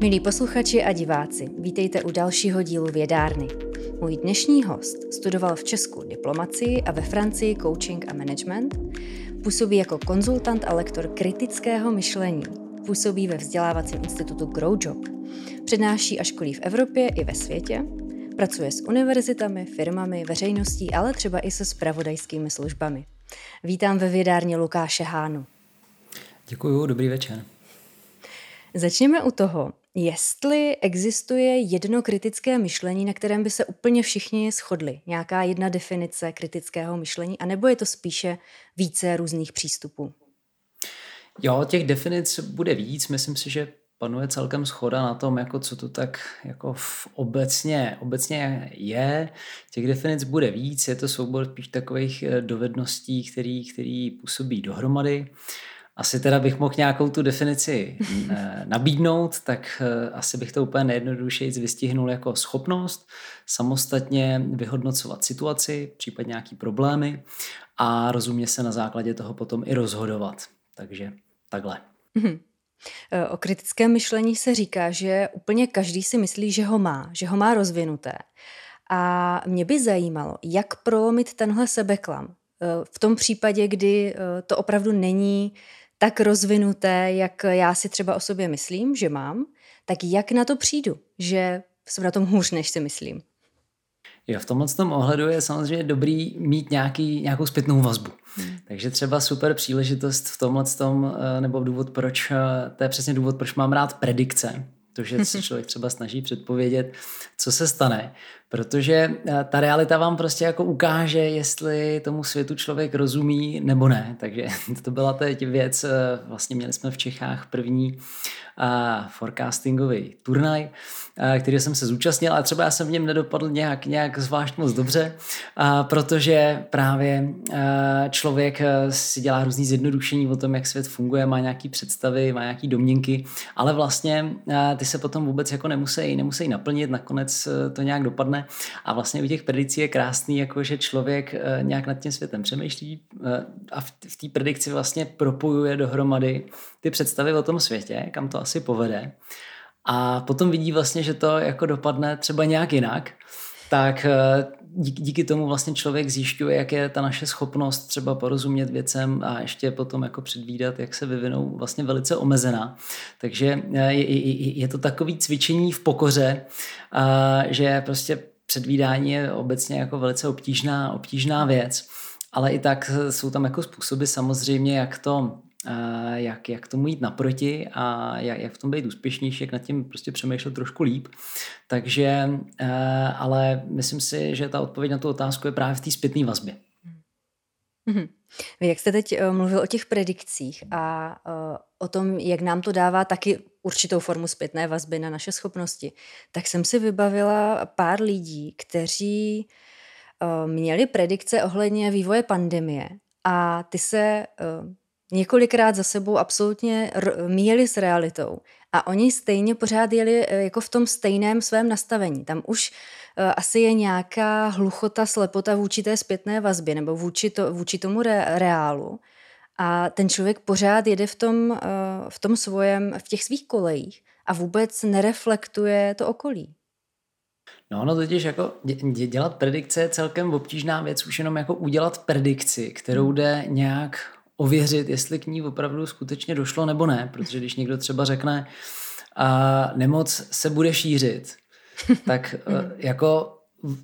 Milí posluchači a diváci, vítejte u dalšího dílu Vědárny. Můj dnešní host studoval v Česku diplomacii a ve Francii coaching a management. Působí jako konzultant a lektor kritického myšlení. Působí ve vzdělávacím institutu GrowJob. Přednáší a školí v Evropě i ve světě. Pracuje s univerzitami, firmami, veřejností, ale třeba i se spravodajskými službami. Vítám ve vědárně Lukáše Hánu. Děkuji, dobrý večer. Začněme u toho, jestli existuje jedno kritické myšlení, na kterém by se úplně všichni shodli. Nějaká jedna definice kritického myšlení, anebo je to spíše více různých přístupů? Jo, těch definic bude víc. Myslím si, že panuje celkem schoda na tom, jako co to tak jako v obecně, obecně je. Těch definic bude víc, je to soubor spíš takových eh, dovedností, který, který působí dohromady. Asi teda bych mohl nějakou tu definici eh, nabídnout, tak eh, asi bych to úplně nejjednodušeji vystihnul jako schopnost samostatně vyhodnocovat situaci, případně nějaký problémy a rozumně se na základě toho potom i rozhodovat. Takže takhle. Mm-hmm. O kritickém myšlení se říká, že úplně každý si myslí, že ho má, že ho má rozvinuté. A mě by zajímalo, jak prolomit tenhle sebeklam. V tom případě, kdy to opravdu není tak rozvinuté, jak já si třeba o sobě myslím, že mám, tak jak na to přijdu, že jsem na tom hůř, než si myslím. Jo, v tomhle tom ohledu je samozřejmě dobrý mít nějaký, nějakou zpětnou vazbu. Hmm. Takže třeba super příležitost v tomhle tom, eh, nebo důvod proč, eh, to je přesně důvod, proč mám rád predikce. To, že se člověk třeba snaží předpovědět, co se stane, protože eh, ta realita vám prostě jako ukáže, jestli tomu světu člověk rozumí nebo ne. Takže to byla teď věc, vlastně měli jsme v Čechách první forecastingový turnaj, který jsem se zúčastnil, ale třeba já jsem v něm nedopadl nějak, nějak zvlášť moc dobře, protože právě člověk si dělá různý zjednodušení o tom, jak svět funguje, má nějaký představy, má nějaký domněnky, ale vlastně ty se potom vůbec jako nemusí, nemusí naplnit, nakonec to nějak dopadne a vlastně u těch predicí je krásný, jako že člověk e, nějak nad tím světem přemýšlí e, a v té predikci vlastně propojuje dohromady ty představy o tom světě, kam to asi povede. A potom vidí vlastně, že to jako dopadne třeba nějak jinak, tak eh, díky, tomu vlastně člověk zjišťuje, jak je ta naše schopnost třeba porozumět věcem a ještě potom jako předvídat, jak se vyvinou vlastně velice omezená. Takže eh, je, je, je to takový cvičení v pokoře, že prostě předvídání je obecně jako velice obtížná, obtížná věc, ale i tak jsou tam jako způsoby samozřejmě, jak to jak, jak tomu jít naproti a jak, jak v tom být úspěšnější, jak nad tím prostě přemýšlet trošku líp. Takže, eh, ale myslím si, že ta odpověď na tu otázku je právě v té zpětné vazbě. Mm-hmm. Vy, jak jste teď eh, mluvil o těch predikcích a uh, o tom, jak nám to dává taky určitou formu zpětné vazby na naše schopnosti, tak jsem si vybavila pár lidí, kteří měli predikce ohledně vývoje pandemie a ty se několikrát za sebou absolutně míjeli s realitou. A oni stejně pořád jeli eh, jako v tom stejném svém nastavení. Tam už uh, asi je nějaká hluchota, slepota vůči té zpětné vazbě nebo vůči, to, vůči tomu re, reálu. A ten člověk pořád jede v tom, uh, v tom svojem, v těch svých kolejích a vůbec nereflektuje to okolí. No, no totiž jako dělat predikce je celkem obtížná věc, už jenom jako udělat predikci, kterou jde nějak ověřit, jestli k ní opravdu skutečně došlo nebo ne, protože když někdo třeba řekne, a nemoc se bude šířit, tak e, jako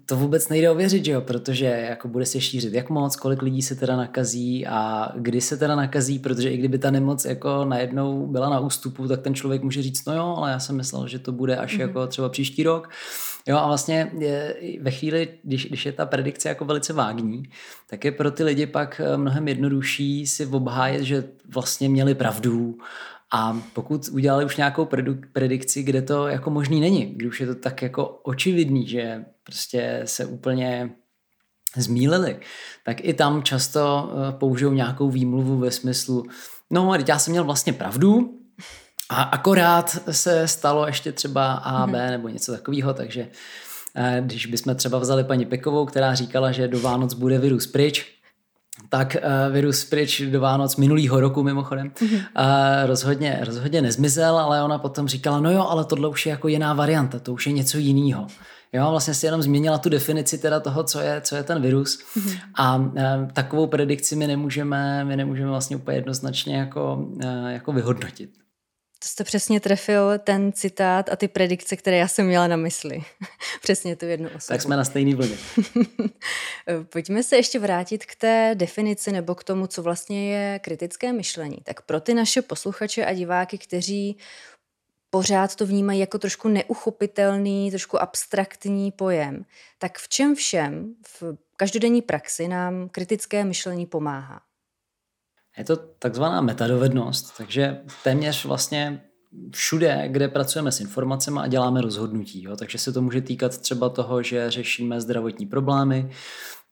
to vůbec nejde ověřit, že jo? protože jako bude se šířit jak moc, kolik lidí se teda nakazí a kdy se teda nakazí, protože i kdyby ta nemoc jako najednou byla na ústupu, tak ten člověk může říct, no jo, ale já jsem myslel, že to bude až mm-hmm. jako třeba příští rok. Jo a vlastně je, ve chvíli, když, když je ta predikce jako velice vágní, tak je pro ty lidi pak eh, mnohem jednodušší si obhájet, že vlastně měli pravdu. A pokud udělali už nějakou predikci, kde to jako možný není, když už je to tak jako očividný, že prostě se úplně zmílili, tak i tam často eh, použijou nějakou výmluvu ve smyslu, no, já jsem měl vlastně pravdu, a akorát se stalo ještě třeba A, B mhm. nebo něco takového, takže eh, když bychom třeba vzali paní Pekovou, která říkala, že do Vánoc bude virus pryč, tak uh, virus pryč do Vánoc minulýho roku mimochodem mm-hmm. uh, rozhodně, rozhodně nezmizel, ale ona potom říkala, no jo, ale tohle už je jako jiná varianta, to už je něco jiného. Jo, vlastně si jenom změnila tu definici teda toho, co je, co je ten virus. Mm-hmm. A e, takovou predikci my nemůžeme, my nemůžeme vlastně úplně jednoznačně jako, e, jako vyhodnotit. To jste přesně trefil ten citát a ty predikce, které já jsem měla na mysli. přesně tu jednu osobu. Tak jsme na stejný vlně. Pojďme se ještě vrátit k té definici nebo k tomu, co vlastně je kritické myšlení. Tak pro ty naše posluchače a diváky, kteří pořád to vnímají jako trošku neuchopitelný, trošku abstraktní pojem, tak v čem všem v každodenní praxi nám kritické myšlení pomáhá? Je to takzvaná metadovednost, takže téměř vlastně všude, kde pracujeme s informacemi a děláme rozhodnutí. Jo? Takže se to může týkat třeba toho, že řešíme zdravotní problémy,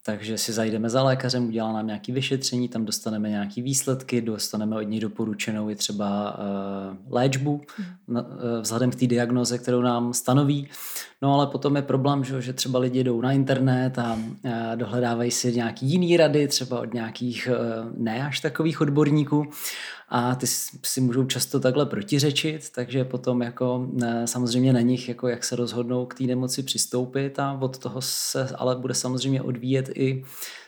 takže si zajdeme za lékařem, udělá nám nějaké vyšetření, tam dostaneme nějaké výsledky, dostaneme od něj doporučenou i třeba uh, léčbu uh, vzhledem k té diagnoze, kterou nám stanoví. No ale potom je problém, že, že třeba lidi jdou na internet a uh, dohledávají si nějaký jiný rady, třeba od nějakých uh, ne až takových odborníků a ty si můžou často takhle protiřečit, takže potom jako samozřejmě na nich, jako jak se rozhodnou k té nemoci přistoupit a od toho se ale bude samozřejmě odvíjet i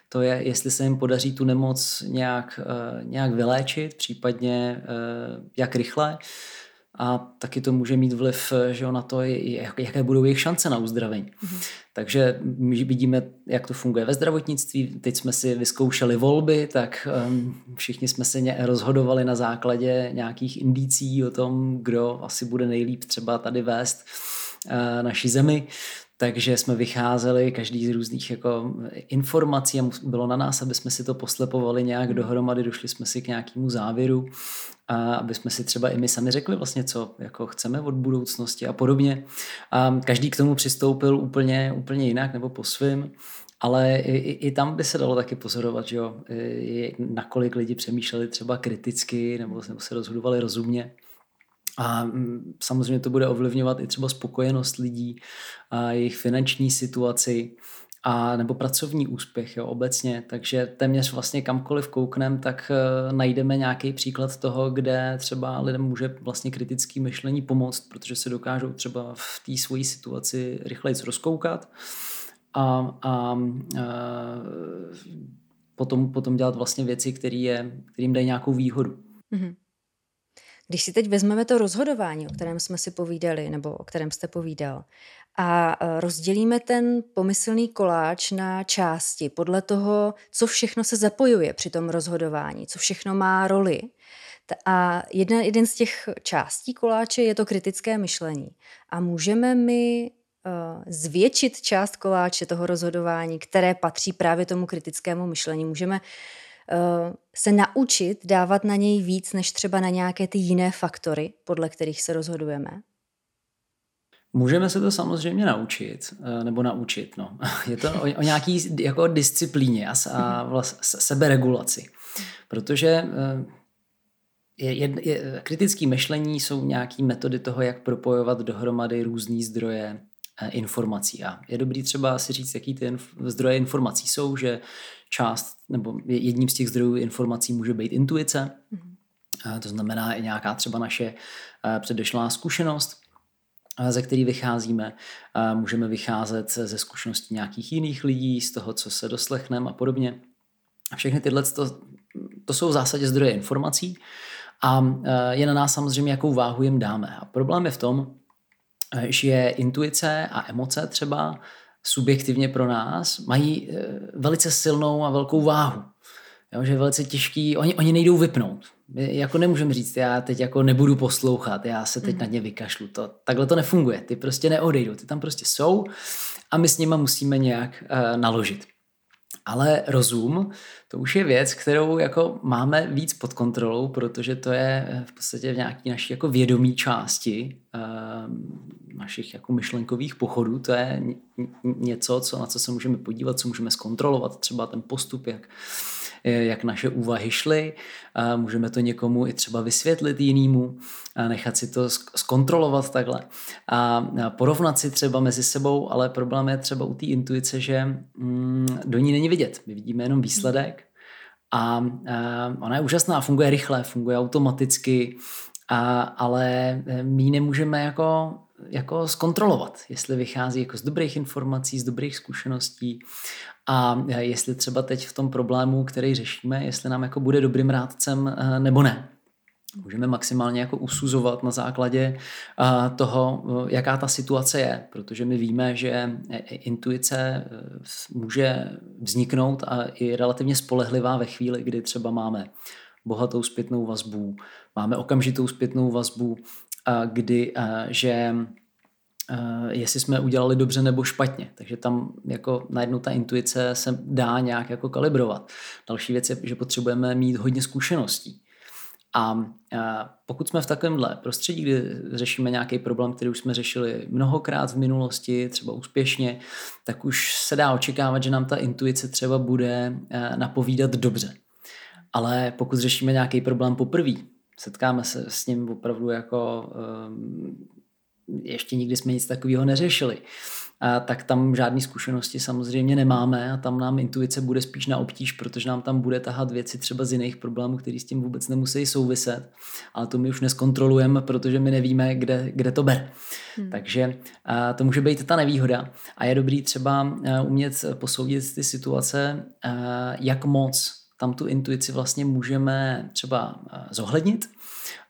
to je, jestli se jim podaří tu nemoc nějak, uh, nějak vyléčit, případně uh, jak rychle a taky to může mít vliv že na to, jaké budou jejich šance na uzdravení. Mm-hmm. Takže my vidíme, jak to funguje ve zdravotnictví. Teď jsme si vyzkoušeli volby, tak um, všichni jsme se rozhodovali na základě nějakých indicí o tom, kdo asi bude nejlíp třeba tady vést uh, naší zemi takže jsme vycházeli každý z různých jako informací a bylo na nás, aby jsme si to poslepovali nějak hmm. dohromady, došli jsme si k nějakému závěru a aby jsme si třeba i my sami řekli vlastně, co jako chceme od budoucnosti a podobně. A každý k tomu přistoupil úplně, úplně jinak nebo po svým. Ale i, i tam by se dalo taky pozorovat, že jo, nakolik lidi přemýšleli třeba kriticky nebo se rozhodovali rozumně. A mm, samozřejmě to bude ovlivňovat i třeba spokojenost lidí, a jejich finanční situaci a nebo pracovní úspěch jo, obecně. Takže téměř vlastně kamkoliv kouknem, tak uh, najdeme nějaký příklad toho, kde třeba lidem může vlastně kritický myšlení pomoct, protože se dokážou třeba v té svojí situaci rychleji rozkoukat a, a, a potom, potom dělat vlastně věci, který je, kterým dají nějakou výhodu. Mm-hmm. Když si teď vezmeme to rozhodování, o kterém jsme si povídali, nebo o kterém jste povídal, a e, rozdělíme ten pomyslný koláč na části podle toho, co všechno se zapojuje při tom rozhodování, co všechno má roli. A jedna, jeden z těch částí koláče je to kritické myšlení. A můžeme my uh, zvětšit část koláče toho rozhodování, které patří právě tomu kritickému myšlení. Můžeme se naučit dávat na něj víc, než třeba na nějaké ty jiné faktory, podle kterých se rozhodujeme? Můžeme se to samozřejmě naučit, eh, nebo naučit, no. Je to o, o nějaký jako disciplíně a, a vlast, seberegulaci. Protože eh, je, je, je, kritické myšlení jsou nějaké metody toho, jak propojovat dohromady různé zdroje eh, informací. A je dobrý třeba si říct, jaký ty inf- zdroje informací jsou, že část, nebo jedním z těch zdrojů informací může být intuice, mm-hmm. to znamená i nějaká třeba naše předešlá zkušenost, ze který vycházíme. Můžeme vycházet ze zkušeností nějakých jiných lidí, z toho, co se doslechneme a podobně. A všechny tyhle, to, to jsou v zásadě zdroje informací a je na nás samozřejmě, jakou váhu jim dáme. A problém je v tom, že intuice a emoce třeba subjektivně pro nás mají e, velice silnou a velkou váhu. Jo, že je velice těžký, oni, oni nejdou vypnout. My jako nemůžeme říct, já teď jako nebudu poslouchat, já se teď mm. na ně vykašlu. To, takhle to nefunguje, ty prostě neodejdou, ty tam prostě jsou a my s nima musíme nějak uh, naložit. Ale rozum, to už je věc, kterou jako máme víc pod kontrolou, protože to je eh, v podstatě v nějaké naší jako vědomí části uh, našich jako myšlenkových pochodů. To je něco, co, na co se můžeme podívat, co můžeme zkontrolovat, třeba ten postup, jak jak naše úvahy šly. A můžeme to někomu i třeba vysvětlit jinému, a nechat si to zkontrolovat takhle a porovnat si třeba mezi sebou, ale problém je třeba u té intuice, že mm, do ní není vidět. My vidíme jenom výsledek A ona je úžasná, funguje rychle, funguje automaticky, a, ale my ji nemůžeme jako, jako zkontrolovat, jestli vychází jako z dobrých informací, z dobrých zkušeností a jestli třeba teď v tom problému, který řešíme, jestli nám jako bude dobrým rádcem nebo ne. Můžeme maximálně jako usuzovat na základě toho, jaká ta situace je, protože my víme, že intuice může vzniknout a je relativně spolehlivá ve chvíli, kdy třeba máme bohatou zpětnou vazbu, máme okamžitou zpětnou vazbu, kdy, že jestli jsme udělali dobře nebo špatně. Takže tam jako najednou ta intuice se dá nějak jako kalibrovat. Další věc je, že potřebujeme mít hodně zkušeností. A pokud jsme v takovémhle prostředí, kdy řešíme nějaký problém, který už jsme řešili mnohokrát v minulosti, třeba úspěšně, tak už se dá očekávat, že nám ta intuice třeba bude napovídat dobře. Ale pokud řešíme nějaký problém poprvé, setkáme se s ním opravdu jako um, ještě nikdy jsme nic takového neřešili, a tak tam žádné zkušenosti samozřejmě nemáme a tam nám intuice bude spíš na obtíž, protože nám tam bude tahat věci třeba z jiných problémů, které s tím vůbec nemusí souviset, ale to my už neskontrolujeme, protože my nevíme, kde, kde to ber. Hmm. Takže a to může být ta nevýhoda a je dobrý třeba umět posoudit ty situace, jak moc tam tu intuici vlastně můžeme třeba zohlednit,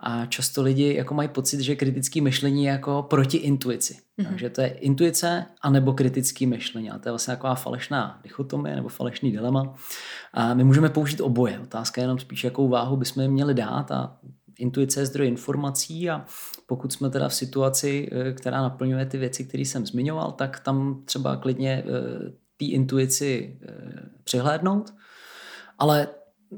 a často lidi jako mají pocit, že kritické myšlení je jako proti intuici. Mm-hmm. Takže to je intuice anebo kritické myšlení. A to je vlastně taková falešná dichotomie nebo falešný dilema. A my můžeme použít oboje. Otázka je jenom spíš, jakou váhu bychom jim měli dát a intuice je zdroj informací a pokud jsme teda v situaci, eh, která naplňuje ty věci, které jsem zmiňoval, tak tam třeba klidně eh, té intuici eh, přihlédnout, ale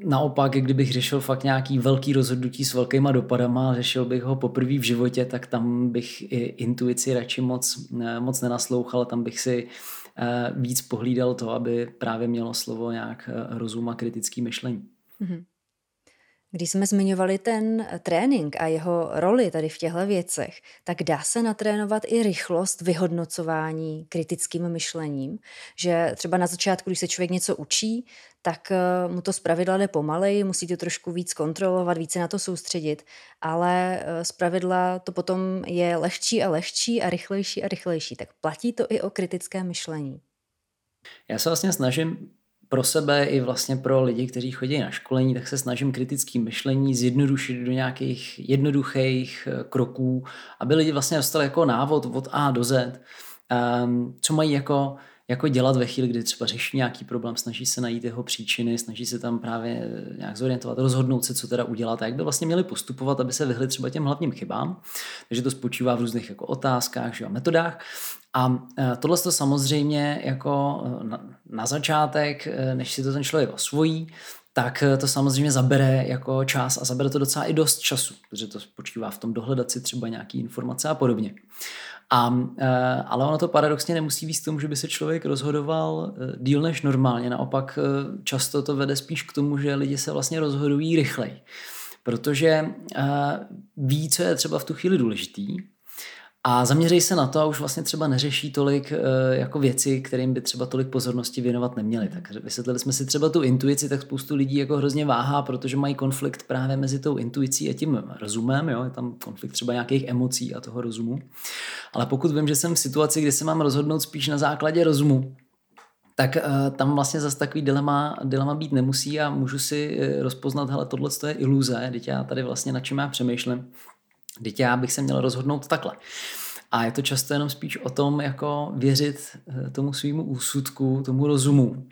naopak, kdybych řešil fakt nějaký velký rozhodnutí s velkýma dopadama, řešil bych ho poprvé v životě, tak tam bych i intuici radši moc, moc nenaslouchal, tam bych si eh, víc pohlídal to, aby právě mělo slovo nějak eh, rozum a kritický myšlení. Mm-hmm. Když jsme zmiňovali ten trénink a jeho roli tady v těchto věcech, tak dá se natrénovat i rychlost vyhodnocování kritickým myšlením, že třeba na začátku, když se člověk něco učí, tak eh, mu to zpravidla jde pomalej, musí to trošku víc kontrolovat, více na to soustředit, ale eh, zpravidla to potom je lehčí a lehčí a rychlejší a rychlejší. Tak platí to i o kritické myšlení. Já se vlastně snažím pro sebe i vlastně pro lidi, kteří chodí na školení, tak se snažím kritické myšlení zjednodušit do nějakých jednoduchých eh, kroků, aby lidi vlastně dostali jako návod od A do Z, um, co mají jako jako dělat ve chvíli, kdy třeba řeší nějaký problém, snaží se najít jeho příčiny, snaží se tam právě eh, nějak zorientovat, rozhodnout se, co teda udělat a jak by vlastně měli postupovat, aby se vyhli třeba těm hlavním chybám. Takže to spočívá v různých jako otázkách, že, a metodách. A eh, tohle to samozřejmě jako eh, na, začátek, než si to ten člověk osvojí, tak to samozřejmě zabere jako čas a zabere to docela i dost času, protože to spočívá v tom dohledat si třeba nějaké informace a podobně. A, eh, ale ono to paradoxně nemusí být tomu, že by se člověk rozhodoval eh, díl než normálně. Naopak eh, často to vede spíš k tomu, že lidi se vlastně rozhodují rychleji. Protože ví, co je třeba v tu chvíli důležitý a zaměří se na to a už vlastně třeba neřeší tolik uh, jako věci, kterým by třeba tolik pozornosti věnovat neměli. Tak vysvětlili jsme si třeba tu intuici, tak spoustu lidí jako hrozně váhá, protože mají konflikt právě mezi tou intuicí a tím rozumem, jo? je tam konflikt třeba nějakých emocí a toho rozumu. Ale pokud vím, že jsem v situaci, kdy se mám rozhodnout spíš na základě rozumu, tak uh, tam vlastně zase takový dilema, dilema být nemusí a můžu si uh, rozpoznat, hele, tohle je iluze, teď já tady vlastně na čem já přemýšlím Teď já bych se měl rozhodnout takhle. A je to často jenom spíš o tom, jako věřit eh, tomu svýmu úsudku, tomu rozumu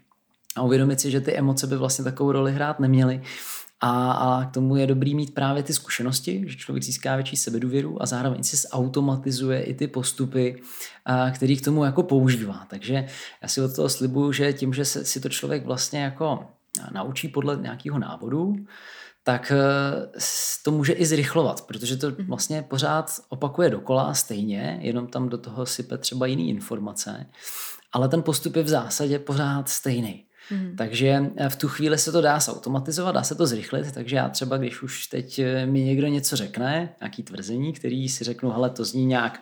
a uvědomit si, že ty emoce by vlastně takovou roli hrát neměly. A, a k tomu je dobrý mít právě ty zkušenosti, že člověk získá větší sebedůvěru a zároveň si zautomatizuje i ty postupy, a, který k tomu jako používá. Takže já si od toho slibuju, že tím, že se, si to člověk vlastně jako naučí podle nějakého návodu, tak eh, to může i zrychlovat, protože to mhm. vlastně pořád opakuje dokola stejně, jenom tam do toho sype třeba jiný informace, ale ten postup je v zásadě pořád stejný. Mm. Takže eh, v tu chvíli se to dá zautomatizovat, dá se to zrychlit, takže já třeba, když už teď eh, mi někdo něco řekne, nějaký tvrzení, který si řeknu, hele, to zní nějak,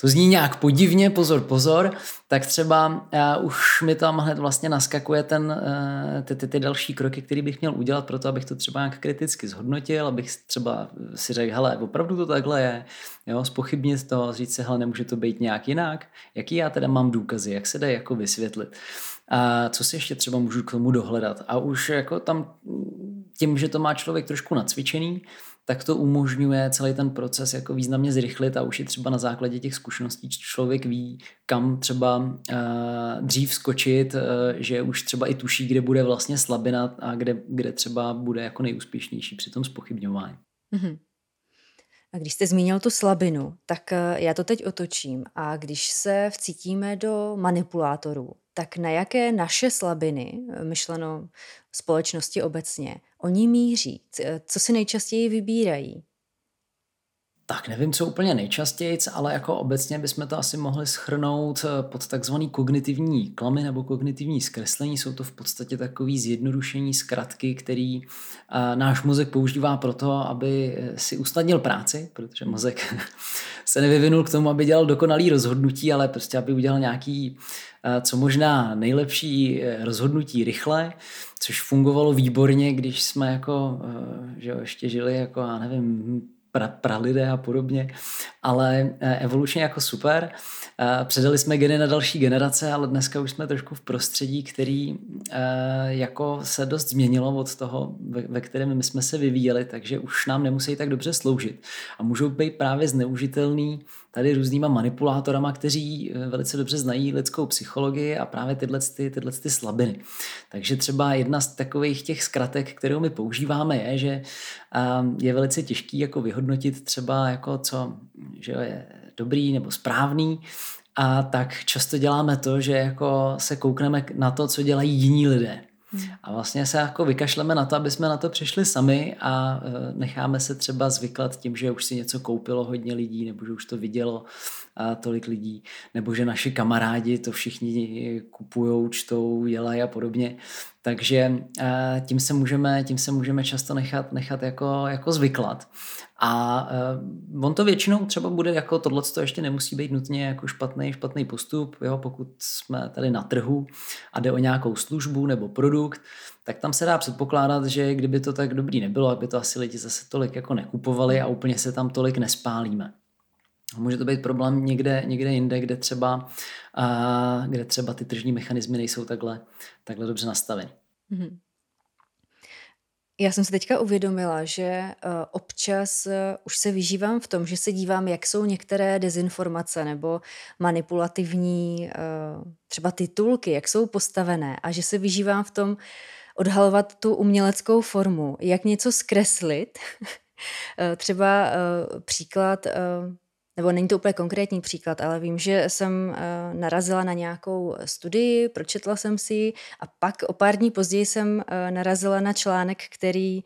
to zní nějak podivně, pozor, pozor, tak třeba uh, už mi tam hned vlastně naskakuje ten, ty, ty, ty další kroky, které bych měl udělat pro to, abych to třeba nějak kriticky zhodnotil, abych třeba si řekl, hele, opravdu to takhle je, jo, spochybnit to, říct si, hele, nemůže to být nějak jinak, jaký já teda mám důkazy, jak se dá jako vysvětlit. A co si ještě třeba můžu k tomu dohledat? A už jako tam tím, že to má člověk trošku nacvičený, tak to umožňuje celý ten proces jako významně zrychlit a už je třeba na základě těch zkušeností člověk ví, kam třeba uh, dřív skočit, uh, že už třeba i tuší, kde bude vlastně slabina a kde, kde třeba bude jako nejúspěšnější při tom spochybňování. Mm-hmm. A když jste zmínil tu slabinu, tak eh, já to teď otočím. A když se vcítíme do manipulátorů, tak na jaké naše slabiny, eh, myšleno společnosti obecně, oni míří? Eh, co si nejčastěji vybírají? Tak nevím, co úplně nejčastěji, ale jako obecně bychom to asi mohli schrnout eh, pod takzvaný kognitivní klamy nebo kognitivní zkreslení. Jsou to v podstatě takový zjednodušení zkratky, který eh, náš mozek používá proto, aby eh, si usnadnil práci, protože mozek se nevyvinul k tomu, aby dělal dokonalý rozhodnutí, ale prostě aby udělal nějaký co možná nejlepší rozhodnutí rychle, což fungovalo výborně, když jsme jako, že jo, ještě žili jako, já nevím, pra, pralidé a podobně, ale eh, evolučně jako super. Eh, předali jsme geny na další generace, ale dneska už jsme trošku v prostředí, který eh, jako se dost změnilo od toho, ve, ve kterém my jsme se vyvíjeli, takže už nám nemusí tak dobře sloužit. A můžou být právě zneužitelný tady různýma manipulátorama, kteří velice dobře znají lidskou psychologii a právě tyhle, ty, tyhle ty slabiny. Takže třeba jedna z takových těch zkratek, kterou my používáme, je, že je velice těžký jako vyhodnotit třeba jako co že je dobrý nebo správný, a tak často děláme to, že jako se koukneme na to, co dělají jiní lidé. Hmm. A vlastně se jako vykašleme na to, aby jsme na to přišli sami a e, necháme se třeba zvyklat tím, že už si něco koupilo hodně lidí, nebo že už to vidělo a tolik lidí, nebo že naši kamarádi to všichni kupují, čtou, dělají a podobně. Takže e, tím se můžeme, tím se můžeme často nechat, nechat jako, jako zvyklat. A uh, on to většinou třeba bude jako tohle, to ještě nemusí být nutně jako špatný, špatný postup, jo, pokud jsme tady na trhu a jde o nějakou službu nebo produkt, tak tam se dá předpokládat, že kdyby to tak dobrý nebylo, aby to asi lidi zase tolik jako nekupovali a úplně se tam tolik nespálíme. Může to být problém někde, někde jinde, kde třeba, uh, kde třeba ty tržní mechanismy nejsou takhle, takhle dobře nastaveny. Mm-hmm. Já jsem si teďka uvědomila, že uh, občas uh, už se vyžívám v tom, že se dívám, jak jsou některé dezinformace nebo manipulativní uh, třeba titulky, jak jsou postavené a že se vyžívám v tom odhalovat tu uměleckou formu, jak něco zkreslit. třeba příklad nebo není to úplně konkrétní příklad, ale vím, že jsem uh, narazila na nějakou studii, pročetla jsem si ji a pak o pár dní později jsem uh, narazila na článek, který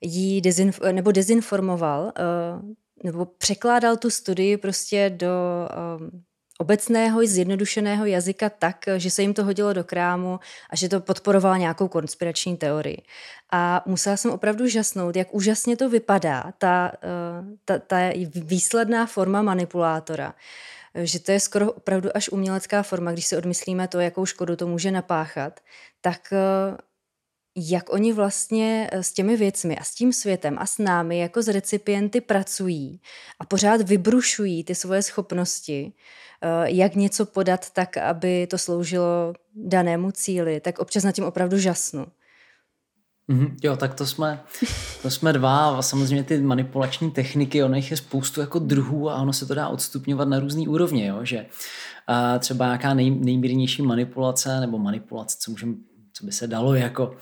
jí dezinf- nebo dezinformoval, uh, nebo překládal tu studii prostě do obecného, zjednodušeného jazyka tak, že se jim to hodilo do krámu a že to podporovala nějakou konspirační teorii. A musela jsem opravdu žasnout, jak úžasně to vypadá, ta, eh, ta, ta výsledná forma manipulátora že to je skoro opravdu až umělecká forma, když si odmyslíme to, jakou škodu to může napáchat, tak eh, jak oni vlastně eh, s těmi věcmi a s tím světem a s námi jako s recipienty pracují a pořád vybrušují ty svoje schopnosti, jak něco podat tak, aby to sloužilo danému cíli, tak občas nad tím opravdu žasnu. Mm-hmm, jo, tak to jsme, to jsme dva a samozřejmě ty manipulační techniky, ono jich je spoustu jako druhů a ono se to dá odstupňovat na různý úrovně, jo, že a třeba nějaká nej, nejmírnější manipulace nebo manipulace, co, můžeme, co by se dalo jako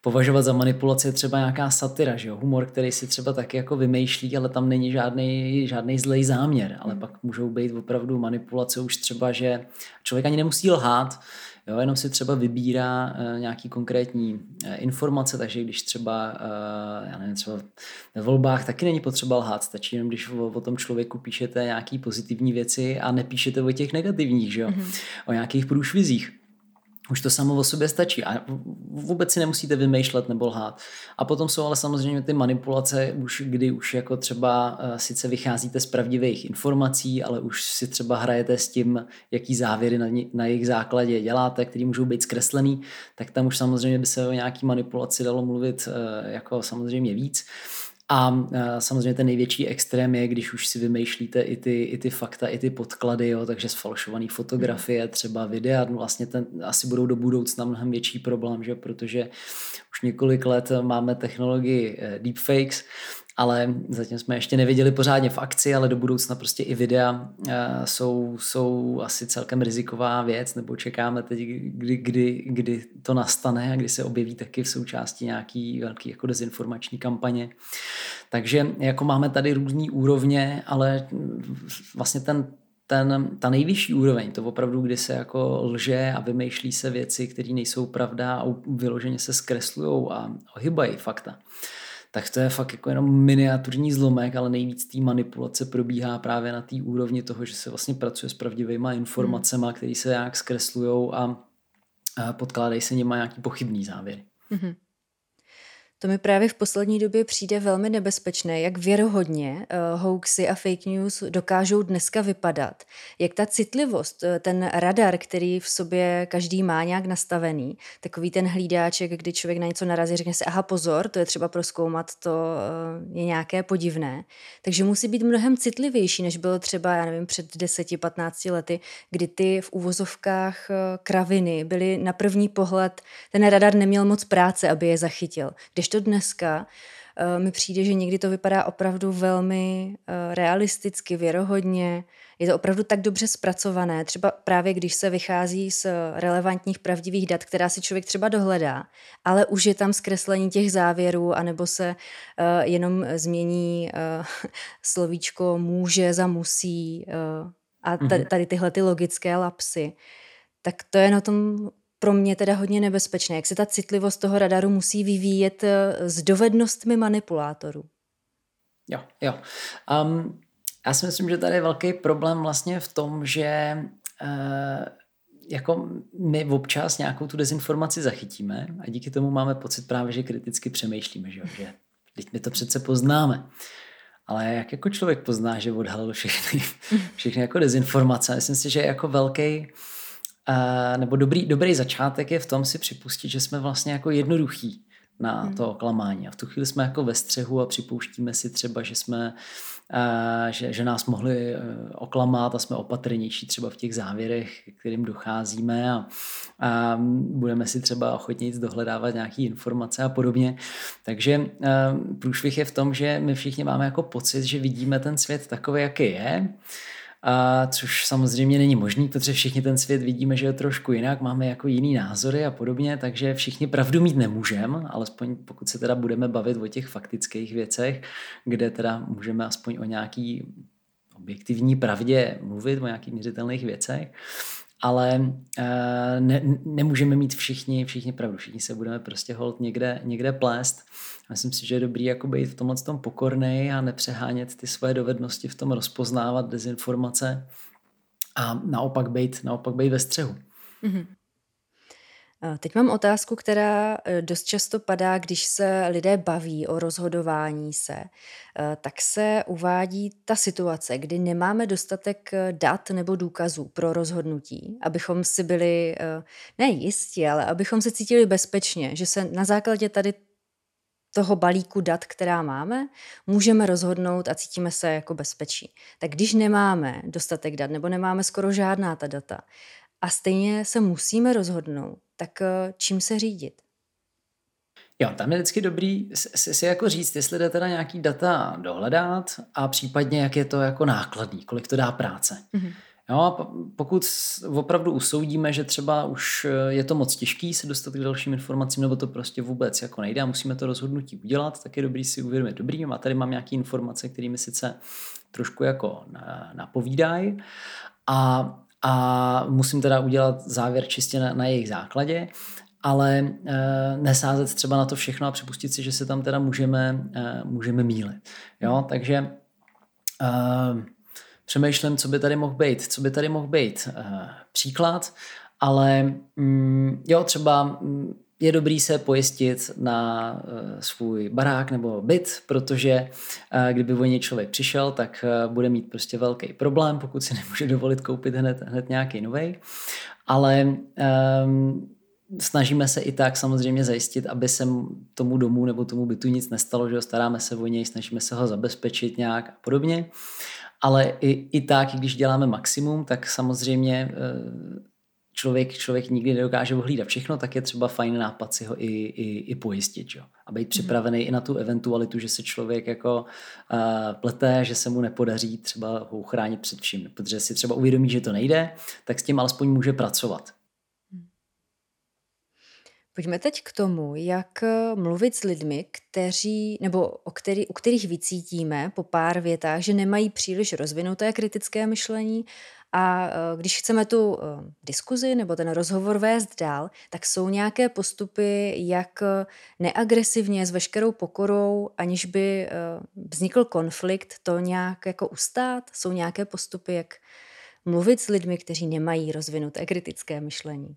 považovat za manipulaci třeba nějaká satira, že jo? humor, který si třeba taky jako vymýšlí, ale tam není žádný, žádný zlej záměr, ale hmm. pak můžou být opravdu manipulace už třeba, že člověk ani nemusí lhát, Jo, jenom si třeba vybírá uh, nějaký konkrétní uh, informace, takže když třeba, uh, já nevím, třeba ve volbách taky není potřeba lhát, stačí jenom, když o, o tom člověku píšete nějaký pozitivní věci a nepíšete o těch negativních, že jo? Mm-hmm. o nějakých průšvizích už to samo o sobě stačí a vůbec si nemusíte vymýšlet nebo lhát. A potom jsou ale samozřejmě ty manipulace, už kdy už jako třeba uh, sice vycházíte z pravdivých informací, ale už si třeba hrajete s tím, jaký závěry na, na jejich základě děláte, který můžou být zkreslený, tak tam už samozřejmě by se o nějaký manipulaci dalo mluvit uh, jako samozřejmě víc. A samozřejmě ten největší extrém je, když už si vymýšlíte i ty, i ty fakta, i ty podklady, jo, takže sfalšované fotografie, třeba videa, no vlastně ten, asi budou do budoucna mnohem větší problém, že? protože už několik let máme technologii eh, deepfakes, ale zatím jsme ještě neviděli pořádně v akci, ale do budoucna prostě i videa uh, jsou, jsou asi celkem riziková věc, nebo čekáme teď, kdy, kdy, kdy to nastane a kdy se objeví taky v součásti nějaký velký jako dezinformační kampaně. Takže jako máme tady různé úrovně, ale vlastně ten ten, ta nejvyšší úroveň, to opravdu, kdy se jako lže a vymýšlí se věci, které nejsou pravda a vyloženě se zkreslují a ohybají fakta tak to je fakt jako jenom miniaturní zlomek, ale nejvíc té manipulace probíhá právě na té úrovni toho, že se vlastně pracuje s pravdivými informacemi, hmm. které se nějak zkreslují a, a podkládají se nimi nějaký pochybný závěry. Hmm. To mi právě v poslední době přijde velmi nebezpečné, jak věrohodně uh, hoaxy a fake news dokážou dneska vypadat. Jak ta citlivost, uh, ten radar, který v sobě každý má nějak nastavený, takový ten hlídáček, kdy člověk na něco narazí, řekne si, aha pozor, to je třeba proskoumat, to uh, je nějaké podivné. Takže musí být mnohem citlivější, než bylo třeba, já nevím, před 10-15 lety, kdy ty v uvozovkách kraviny byly na první pohled, ten radar neměl moc práce, aby je zachytil. Když to dneska uh, mi přijde, že někdy to vypadá opravdu velmi uh, realisticky, věrohodně. Je to opravdu tak dobře zpracované, třeba právě když se vychází z relevantních pravdivých dat, která si člověk třeba dohledá, ale už je tam zkreslení těch závěrů, anebo se uh, jenom změní uh, slovíčko může za musí uh, a tady, mhm. tady tyhle ty logické lapsy. Tak to je na tom pro mě teda hodně nebezpečné, jak se ta citlivost toho radaru musí vyvíjet eh, s dovednostmi manipulátorů. Jo, jo. Um, já si myslím, že tady je velký problém vlastně v tom, že uh, jako my občas nějakou tu dezinformaci zachytíme a díky tomu máme pocit právě, že kriticky přemýšlíme, že, že teď my to přece poznáme. Ale jak jako člověk pozná, že odhalil všechny, všechny jako dezinformace? Myslím si, že jako velký nebo dobrý, dobrý začátek je v tom si připustit, že jsme vlastně jako jednoduchý na hmm. to oklamání. A v tu chvíli jsme jako ve střehu a připouštíme si třeba, že jsme že, že nás mohli e, oklamat a jsme opatrnější třeba v těch závěrech, kterým docházíme a, a budeme si třeba ochotně dohledávat nějaké informace a podobně. Takže e, průšvih je v tom, že my všichni máme jako pocit, že vidíme ten svět takový, jaký je a což samozřejmě není možný, protože všichni ten svět vidíme, že je trošku jinak, máme jako jiný názory a podobně, takže všichni pravdu mít nemůžeme, alespoň pokud se teda budeme bavit o těch faktických věcech, kde teda můžeme aspoň o nějaký objektivní pravdě mluvit, o nějakých měřitelných věcech ale uh, ne, nemůžeme mít všichni, všichni pravdu, všichni se budeme prostě hold někde, někde plést. Myslím si, že je dobrý jako být v tomhle tom pokornej a nepřehánět ty svoje dovednosti v tom rozpoznávat dezinformace a naopak být, naopak být ve střehu. Mm-hmm. Teď mám otázku, která e, dost často padá, když se lidé baví o rozhodování se. E, tak se uvádí ta situace, kdy nemáme dostatek e, dat nebo důkazů pro rozhodnutí, abychom si byli ne jistí, ale abychom se cítili bezpečně, že se na základě tady toho balíku dat, která máme, můžeme rozhodnout a cítíme se jako bezpečí. Tak když nemáme dostatek dat nebo nemáme skoro žádná ta data a stejně se musíme rozhodnout, tak eh, čím se řídit? Jo, tam je vždycky dobrý si, si jako říct, jestli jde teda nějaký data dohledat a případně jak je to jako nákladný, kolik to dá práce. Mm-hmm. Jo, a pokud opravdu usoudíme, že třeba už eh, je to moc těžký se dostat k dalším informacím, nebo to prostě vůbec jako nejde a musíme to rozhodnutí udělat, tak je dobrý si uvědomit, dobrý, a tady mám nějaké informace, které mi sice trošku jako napovídají a, a musím teda udělat závěr čistě na, na jejich základě, ale e, nesázet třeba na to všechno a připustit si, že se tam teda můžeme, e, můžeme mílit. Jo, takže e, přemýšlím, co by tady mohl být. Co by tady mohl být? Příklad. ale mm, jo, třeba mm, je dobrý se pojistit na uh, svůj barák nebo byt, protože uh, kdyby o něj člověk přišel, tak uh, bude mít prostě velký problém, pokud si nemůže dovolit koupit hned, hned nějaký nový. Ale um, snažíme se i tak samozřejmě zajistit, aby se tomu domu nebo tomu bytu nic nestalo, že staráme se o něj, snažíme se ho zabezpečit nějak a podobně. Ale i, i tak, když děláme maximum, tak samozřejmě člověk, člověk nikdy nedokáže ohlídat všechno, tak je třeba fajn nápad si ho i, i, i pojistit. Jo? A být mhm. připravený mm. i na tu eventualitu, že se člověk jako uh, plete, že se mu nepodaří třeba ho uchránit před vším. Protože si třeba uvědomí, že to nejde, tak s tím alespoň může pracovat. Mhm. Pojďme teď k tomu, jak eh, mluvit s lidmi, kteří, nebo o který, u kterých vycítíme po pár větách, že nemají příliš rozvinuté kritické myšlení a eh, když chceme tu eh, diskuzi nebo ten rozhovor vést dál, tak jsou nějaké postupy, jak neagresivně, s veškerou pokorou, aniž by vznikl konflikt, to nějak jako ustát? Jsou nějaké postupy, jak mluvit s lidmi, kteří nemají rozvinuté kritické myšlení?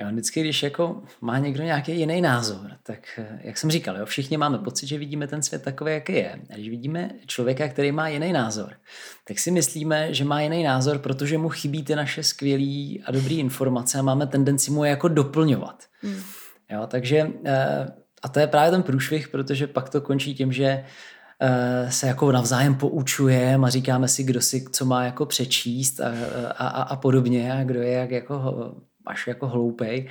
Jo, vždycky, když jako má někdo nějaký jiný názor, tak eh, jak jsem říkal, jo, všichni máme pocit, že vidíme ten svět takový, jaký je. A když vidíme člověka, který má jiný názor, tak si myslíme, že má jiný názor, protože mu chybí ty naše skvělé a dobré informace a máme tendenci mu je jako doplňovat. Hmm. Jo, takže eh, a to je právě ten průšvih, protože pak to končí tím, že eh, se jako navzájem poučujeme a říkáme si, kdo si co má jako přečíst a, a, a podobně a kdo je jak jako až jako hloupej.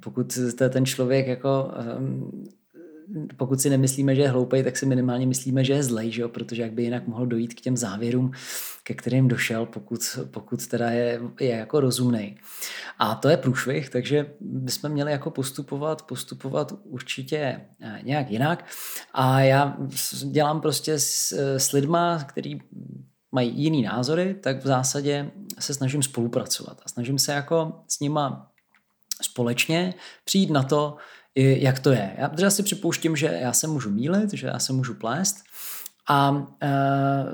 Pokud ten člověk jako ehm, pokud si nemyslíme, že je hloupej, tak si minimálně myslíme, že je zlej, že jo? protože jak by jinak mohl dojít k těm závěrům, ke kterým došel, pokud, pokud teda je, je jako rozumný. A to je průšvih, takže bychom měli jako postupovat, postupovat určitě eh, nějak jinak. A já dělám prostě s, s lidma, který mají jiný názory, tak v zásadě se snažím spolupracovat a snažím se jako s nima společně přijít na to, jak to je. Já, protože si připouštím, že já se můžu mílit, že já se můžu plést a e,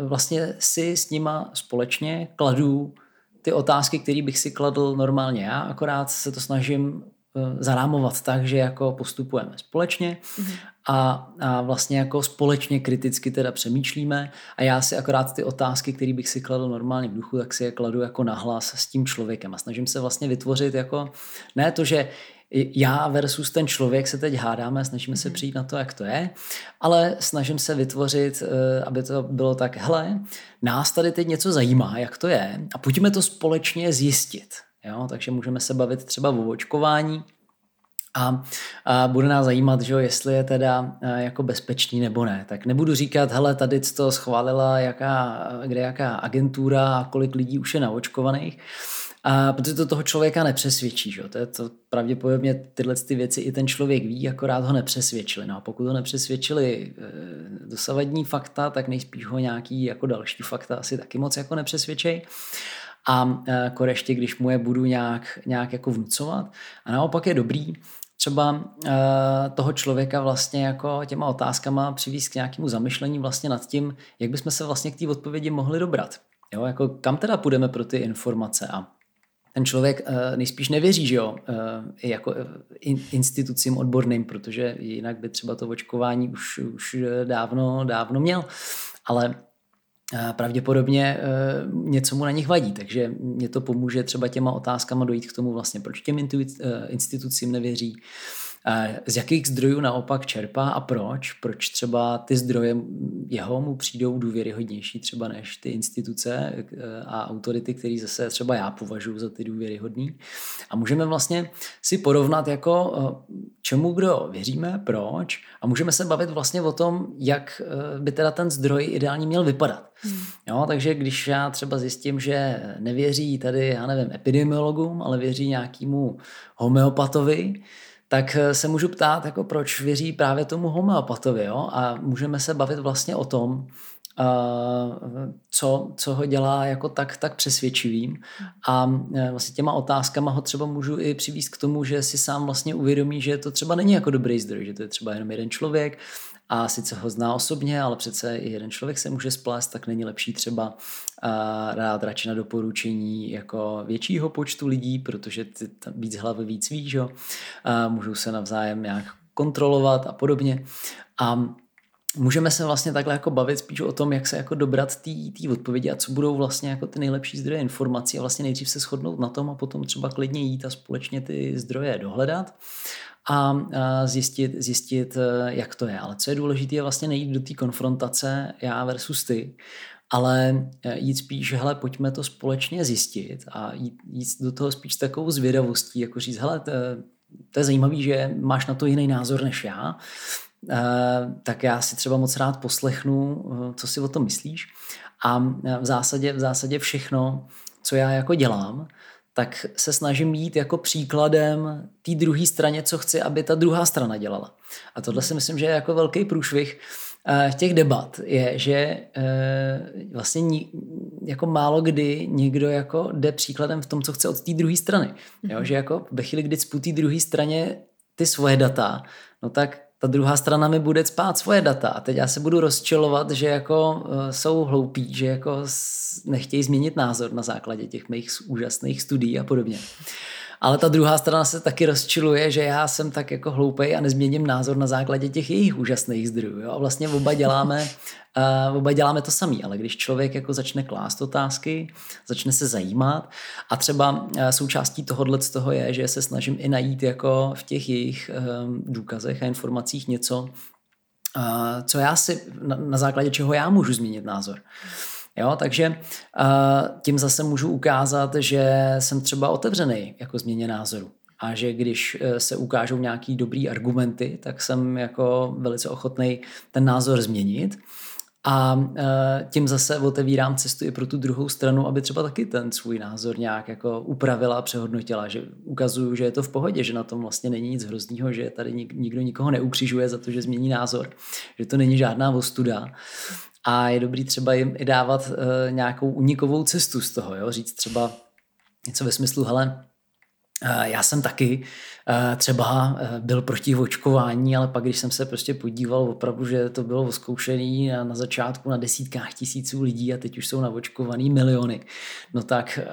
vlastně si s nima společně kladu ty otázky, které bych si kladl normálně já, akorát se to snažím Eh, zarámovat tak, že jako postupujeme společně mm-hmm. A, a vlastně jako společně kriticky teda přemýšlíme a já si akorát ty otázky, které bych si kladl normálně v duchu, tak si je kladu jako nahlas s tím člověkem a snažím se vlastně vytvořit jako ne to, že já versus ten člověk se teď hádáme, snažíme se mhm. přijít na to, jak to je, ale snažím se vytvořit, eh, aby to bylo tak, hele, nás tady teď něco zajímá, jak to je a pojďme to společně zjistit. Jo? Takže můžeme se bavit třeba o očkování, a, a bude nás zajímat, že jestli je teda e, jako bezpečný nebo ne. Tak nebudu říkat, hele, tady to schválila jaká, kde jaká agentura a kolik lidí už je naočkovaných, a protože to toho člověka nepřesvědčí. Že? To je to pravděpodobně tyhle ty věci i ten člověk ví, akorát ho nepřesvědčili. No a pokud ho nepřesvědčili e, dosavadní fakta, tak nejspíš ho nějaký jako další fakta asi taky moc jako nepřesvědčej a e, koreště, když mu je budu nějak, nějak jako vnucovat. A naopak je dobrý třeba uh, toho člověka vlastně jako těma otázkama přivízt k nějakému zamyšlení vlastně nad tím, jak bychom se vlastně k té odpovědi mohli dobrat. Jo, jako kam teda půjdeme pro ty informace a ten člověk uh, nejspíš nevěří, že jo, uh, jako in, institucím odborným, protože jinak by třeba to očkování už, už dávno, dávno měl. Ale pravděpodobně e, něco mu na nich vadí, takže mě to pomůže třeba těma otázkama dojít k tomu vlastně, proč těm e, institucím nevěří, z jakých zdrojů naopak čerpá a proč? Proč třeba ty zdroje jeho mu přijdou důvěryhodnější třeba než ty instituce e, a autority, které zase třeba já považuji za ty důvěryhodný. A můžeme vlastně si porovnat jako e, čemu kdo věříme, proč a můžeme se bavit vlastně o tom, jak by teda ten zdroj ideálně měl vypadat. Hmm. Jo, takže když já třeba zjistím, že nevěří tady, já nevím, epidemiologům, ale věří nějakému homeopatovi, tak eh, se můžu ptát, jako proč věří právě tomu homeopatovi. Jo? A můžeme se bavit vlastně o tom, co, co ho dělá jako tak, tak přesvědčivým a e, vlastně těma otázkama ho třeba můžu i přivést k tomu, že si sám vlastně uvědomí, že to třeba není jako dobrý zdroj, že to je třeba jenom jeden člověk a sice ho zná osobně, ale přece i jeden člověk se může splést, tak není lepší třeba dát radši na doporučení jako většího počtu lidí, protože ty tam víc hlavy víc ví, že? můžou se navzájem nějak kontrolovat a podobně. A můžeme se vlastně takhle jako bavit spíš o tom, jak se jako dobrat té odpovědi a co budou vlastně jako ty nejlepší zdroje informací a vlastně nejdřív se shodnout na tom a potom třeba klidně jít a společně ty zdroje dohledat a zjistit, zjistit, e, jak to je. Ale co je důležité, je vlastně nejít do té konfrontace já versus ty, ale e, jít spíš, hele, pojďme to společně zjistit a jít, jít do toho spíš takovou zvědavostí, jako říct, hele, to, to je zajímavé, že máš na to jiný názor než já, Eh, tak já si třeba moc rád poslechnu, co si o tom myslíš. A v zásadě, v zásadě všechno, co já jako dělám, tak se snažím jít jako příkladem té druhé straně, co chci, aby ta druhá strana dělala. A tohle si myslím, že je jako velký průšvih v těch debat, je, že vlastně jako málo kdy někdo jako jde příkladem v tom, co chce od té druhé strany. Jo, mhm. že jako ve chvíli, kdy cpu té druhé straně ty svoje data, no tak ta druhá strana mi bude spát svoje data a teď já se budu rozčilovat, že jako uh, jsou hloupí, že jako nechtějí změnit názor na základě těch mých úžasných studií a podobně. Ale ta druhá strana se taky rozčiluje, že já jsem tak jako hloupej a nezměním názor na základě těch jejich úžasných zdrojů. Jo? A vlastně oba děláme Uh, oba děláme to samý, ale když člověk jako začne klást otázky, začne se zajímat a třeba uh, součástí tohohle z toho je, že se snažím i najít jako v těch jejich um, důkazech a informacích něco, uh, co já si, na, na základě čeho já můžu změnit názor. Jo, takže uh, tím zase můžu ukázat, že jsem třeba otevřený jako změně názoru a že když se ukážou nějaký dobrý argumenty, tak jsem jako velice ochotný ten názor změnit. A e, tím zase otevírám cestu i pro tu druhou stranu, aby třeba taky ten svůj názor nějak jako upravila a přehodnotila, že ukazuju, že je to v pohodě, že na tom vlastně není nic hroznýho, že tady nikdo nikoho neukřižuje za to, že změní názor, že to není žádná ostuda. A je dobrý třeba jim i dávat e, nějakou unikovou cestu z toho, jo? říct třeba něco ve smyslu, hele, e, já jsem taky Eh, třeba eh, byl proti očkování, ale pak, když jsem se prostě podíval opravdu, že to bylo oskoušený na, na začátku na desítkách tisíců lidí a teď už jsou navočkovaný miliony, no tak eh,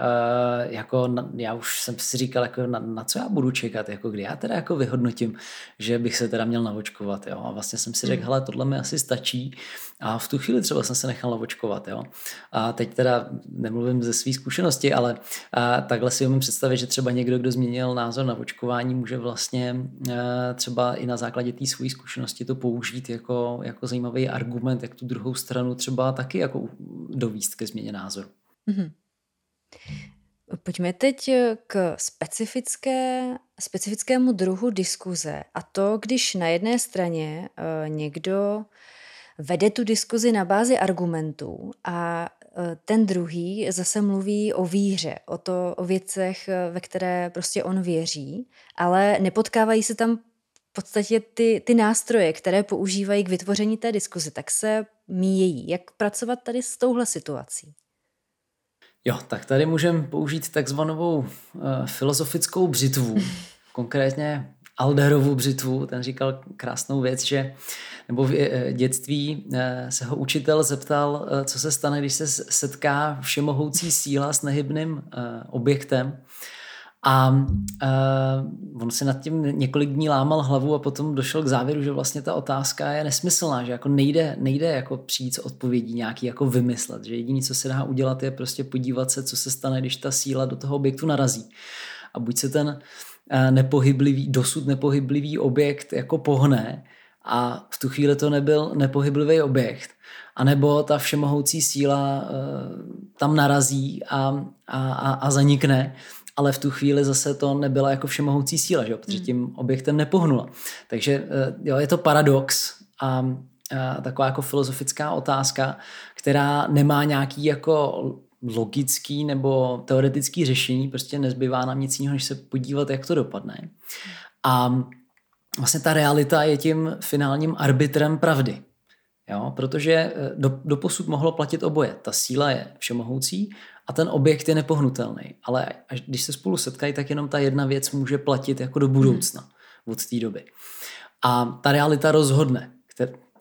jako na, já už jsem si říkal, jako na, na co já budu čekat, jako kdy já teda jako vyhodnotím, že bych se teda měl navočkovat, jo. A vlastně jsem si řekl, hmm. hele, tohle mi asi stačí a v tu chvíli třeba jsem se nechal navočkovat, jo. A teď teda nemluvím ze své zkušenosti, ale a takhle si umím představit, že třeba někdo, kdo změnil názor na očkování, může vlastně eh, třeba i na základě té své zkušenosti to použít jako, jako zajímavý argument, jak tu druhou stranu třeba taky jako dovíst ke změně názoru. Mm-hmm. Pojďme teď k specifické, specifickému druhu diskuze. A to, když na jedné straně uh, někdo vede tu diskuzi na bázi argumentů a Eh, ten druhý zase mluví o víře, o, to, o věcech, eh, ve které prostě on věří, ale nepotkávají se tam v podstatě ty, ty nástroje, které používají k vytvoření té diskuze, tak se míjejí. Jak pracovat tady s touhle situací? Jo, tak tady můžeme použít takzvanou uh, filozofickou břitvu, konkrétně Alderovu břitvu, ten říkal krásnou věc, že nebo v eh, dětství eh, se ho učitel zeptal, eh, co se stane, když se setká všemohoucí síla s nehybným objektem. A uh, on si nad tím několik dní lámal hlavu a potom došel k závěru, že vlastně ta otázka je nesmyslná, že jako nejde, nejde jako přijít s odpovědí nějaký jako vymyslet, že jediné, co se dá udělat, je prostě podívat se, co se stane, když ta síla do toho objektu narazí. A buď se ten nepohyblivý, dosud nepohyblivý objekt jako pohne a v tu chvíli to nebyl nepohyblivý objekt, anebo ta všemohoucí síla uh, tam narazí a, a, a, a zanikne, ale v tu chvíli zase to nebyla jako všemohoucí síla, že? protože hmm. tím objektem nepohnula. Takže uh, jo, je to paradox a, a taková jako filozofická otázka, která nemá nějaký jako logický nebo teoretický řešení, prostě nezbývá nám nic jiného, než se podívat, jak to dopadne. A vlastně ta realita je tím finálním arbitrem pravdy. Jo? Protože eh, do, do posud mohlo platit oboje. Ta síla je všemohoucí a ten objekt je nepohnutelný. Ale až když se spolu setkají, tak jenom ta jedna věc může platit jako do budoucna hmm. od té doby. A ta realita rozhodne,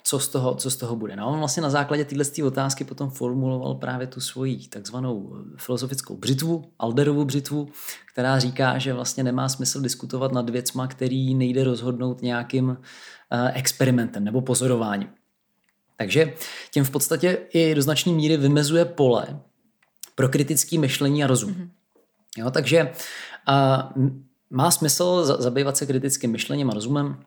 co z toho, co z toho bude. No, on vlastně na základě této otázky potom formuloval právě tu svoji takzvanou eh, filozofickou břitvu, Alderovu břitvu, která říká, že vlastně nemá smysl diskutovat nad věcma, který nejde rozhodnout nějakým uh, experimentem nebo pozorováním. Takže tím v podstatě i do značné míry vymezuje pole pro kritické myšlení a rozum. Mm-hmm. Jo, takže uh, má smysl zabývat se kritickým myšlením a rozumem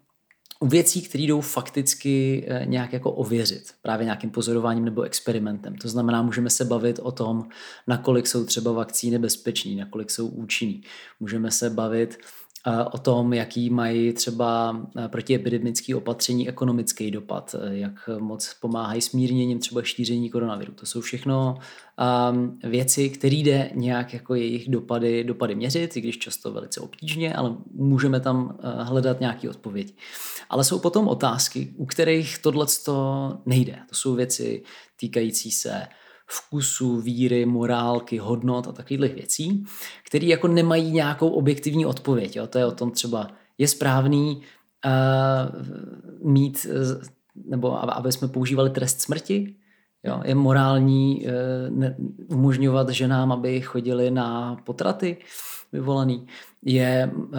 věcí, které jdou fakticky eh, nějak jako ověřit, právě nějakým pozorováním nebo experimentem. To znamená, můžeme se bavit o tom, nakolik jsou třeba vakcíny bezpečný, nakolik jsou účinný. Můžeme se bavit o tom, jaký mají třeba protiepidemické opatření ekonomický dopad, jak moc pomáhají smírněním třeba šíření koronaviru. To jsou všechno um, věci, které jde nějak jako jejich dopady, dopady měřit, i když často velice obtížně, ale můžeme tam hledat nějaké odpovědi. Ale jsou potom otázky, u kterých tohle nejde. To jsou věci týkající se vkusu, víry, morálky, hodnot a takových věcí, které jako nemají nějakou objektivní odpověď. Jo? To je o tom třeba, je správný uh, mít, uh, nebo aby jsme používali trest smrti, Jo, je morální uh, ne, umožňovat ženám, aby chodili na potraty vyvolaný. Je, uh,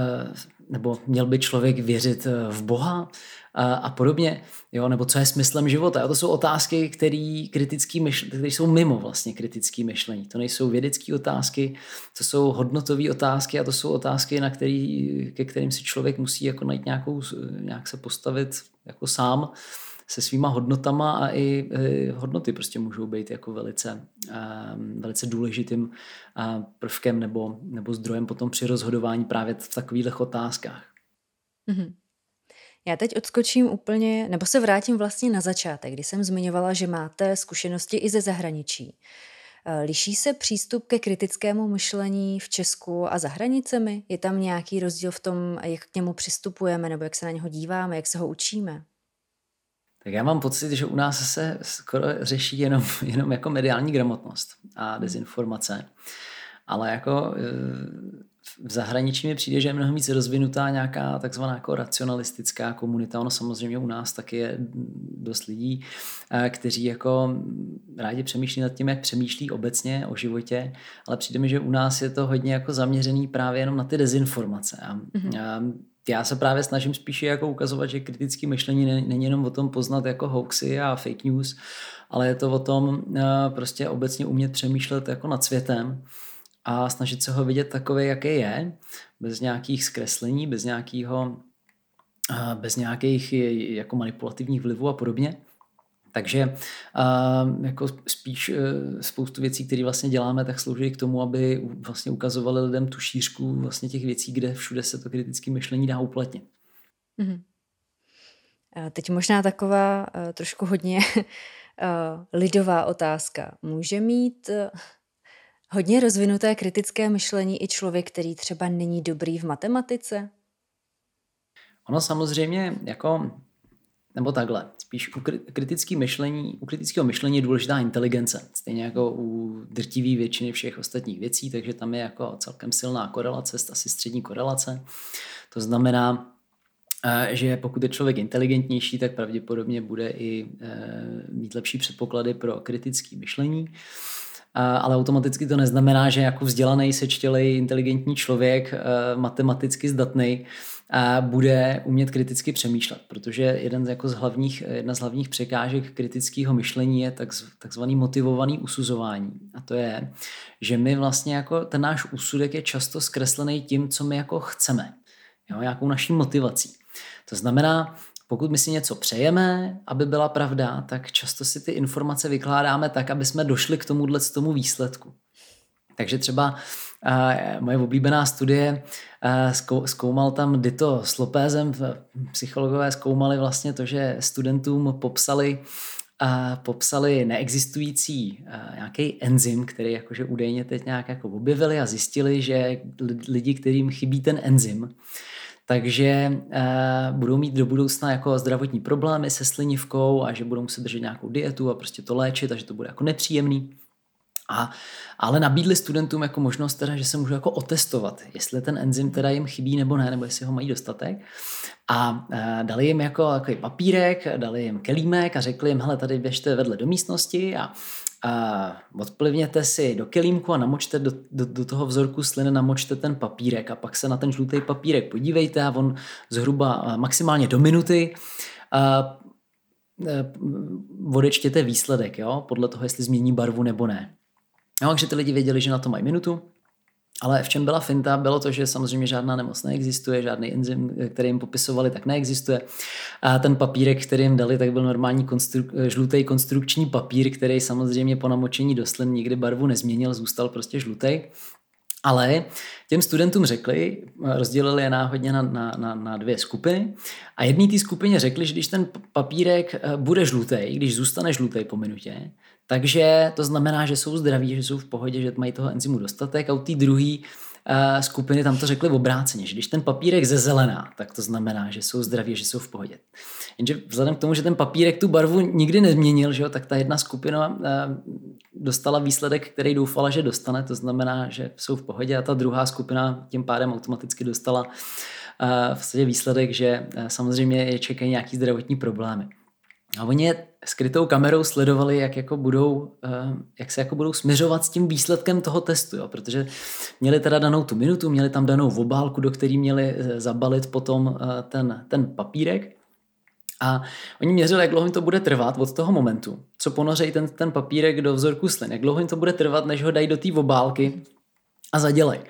nebo měl by člověk věřit v Boha? A, a podobně, jo, nebo co je smyslem života. A to jsou otázky, které kritický které jsou mimo vlastně kritické myšlení. To nejsou vědecké otázky, to jsou hodnotové otázky a to jsou otázky, na který, ke kterým si člověk musí jako najít nějakou, nějak se postavit jako sám se svýma hodnotama a i hodnoty prostě můžou být jako velice, e, velice důležitým prvkem nebo, nebo zdrojem potom při rozhodování právě v takových otázkách. Mm-hmm. Já teď odskočím úplně, nebo se vrátím vlastně na začátek, kdy jsem zmiňovala, že máte zkušenosti i ze zahraničí. Eh, liší se přístup ke kritickému myšlení v Česku a za hranicemi? Je tam nějaký rozdíl v tom, jak k němu přistupujeme, nebo jak se na něho díváme, jak se ho učíme? Tak já mám pocit, že u nás se skoro řeší jenom, jenom jako mediální gramotnost a dezinformace. Ale jako eh, v zahraničí mi přijde, že je mnohem víc rozvinutá nějaká takzvaná jako racionalistická komunita. Ono samozřejmě u nás taky je dost lidí, eh, kteří jako rádi přemýšlí nad tím, jak přemýšlí obecně o životě, ale přijde mi, že u nás je to hodně jako zaměřený právě jenom na ty dezinformace. A, mm-hmm. já se právě snažím spíše jako ukazovat, že kritické myšlení není jenom o tom poznat jako hoaxy a fake news, ale je to o tom eh, prostě obecně umět přemýšlet jako nad světem a snažit se ho vidět takové, jaké je, bez nějakých zkreslení, bez nějakého bez nějakých jako manipulativních vlivů a podobně. Takže jako spíš e, spoustu věcí, které vlastně děláme, tak slouží k tomu, aby vlastně ukazovali lidem tu šířku vlastně těch věcí, kde všude se to kritické myšlení dá uplatnit. Mm-hmm. Teď možná taková e, trošku hodně e, lidová otázka. Může mít hodně rozvinuté kritické myšlení i člověk, který třeba není dobrý v matematice? Ono samozřejmě jako, nebo takhle, spíš u kritického myšlení, u kritického myšlení je důležitá inteligence, stejně jako u drtivé většiny všech ostatních věcí, takže tam je jako celkem silná korelace, asi střední korelace. To znamená, eh, že pokud je člověk inteligentnější, tak pravděpodobně bude i eh, mít lepší předpoklady pro kritické myšlení ale automaticky to neznamená, že jako vzdělaný, sečtělej, inteligentní člověk, eh, matematicky zdatný, bude umět kriticky přemýšlet, protože jeden z, jako z hlavních, jedna z hlavních překážek kritického myšlení je tak, takzvaný motivovaný usuzování. A to je, že my vlastně jako ten náš úsudek je často zkreslený tím, co my jako chceme, jo, nějakou naší motivací. To znamená, pokud my si něco přejeme, aby byla pravda, tak často si ty informace vykládáme tak, aby jsme došli k tomuhle tomu výsledku. Takže třeba uh, moje oblíbená studie uh, zkou, zkoumal tam Dito s Lopézem, psychologové zkoumali vlastně to, že studentům popsali a popsali neexistující nějaký enzym, který jakože údajně teď nějak jako objevili a zjistili, že lidi, kterým chybí ten enzym, takže uh, budou mít do budoucna jako zdravotní problémy se slinivkou a že budou muset držet nějakou dietu a prostě to léčit a že to bude jako nepříjemný. A, ale nabídli studentům jako možnost teda, že se můžou jako otestovat, jestli ten enzym teda jim chybí nebo ne, nebo jestli ho mají dostatek. A e, dali jim jako takový papírek, dali jim kelímek a řekli jim, hele, tady běžte vedle do místnosti a a odplivněte si do kelímku a namočte do, do, do toho vzorku sliny, namočte ten papírek a pak se na ten žlutý papírek podívejte a on zhruba maximálně do minuty a, e, odečtěte výsledek, jo, podle toho, jestli změní barvu nebo ne. Jo, takže ty lidi věděli, že na to mají minutu, ale v čem byla finta, bylo to, že samozřejmě žádná nemoc neexistuje, žádný enzym, který jim popisovali, tak neexistuje. A ten papírek, který jim dali, tak byl normální konstru- žlutý konstrukční papír, který samozřejmě po namočení do slin nikdy barvu nezměnil, zůstal prostě žlutý. Ale těm studentům řekli, rozdělili je náhodně na, na, na, na dvě skupiny a jedný té skupině řekli, že když ten papírek eh, bude žlutý, když zůstane žlutý po minutě, takže to znamená, že jsou zdraví, že jsou v pohodě, že mají toho enzymu dostatek a u té druhé uh, skupiny tam to řekli obráceně, že když ten papírek ze zelená, tak to znamená, že jsou zdraví, že jsou v pohodě. Jenže vzhledem k tomu, že ten papírek tu barvu nikdy nezměnil, že jo, tak ta jedna skupina uh, dostala výsledek, který doufala, že dostane, to znamená, že jsou v pohodě a ta druhá skupina tím pádem automaticky dostala uh, v výsledek, že samozřejmě je čekají nějaký zdravotní problémy. A oni je skrytou kamerou sledovali, jak, jako budou, eh, jak se jako budou směřovat s tím výsledkem toho testu, jo? protože měli teda danou tu minutu, měli tam danou obálku, do které měli eh, zabalit potom eh, ten, ten papírek a oni měřili, jak dlouho jim to bude trvat od toho momentu, co ponořejí ten, ten papírek do vzorku slin, jak dlouho jim to bude trvat, než ho dají do té obálky a zadělej.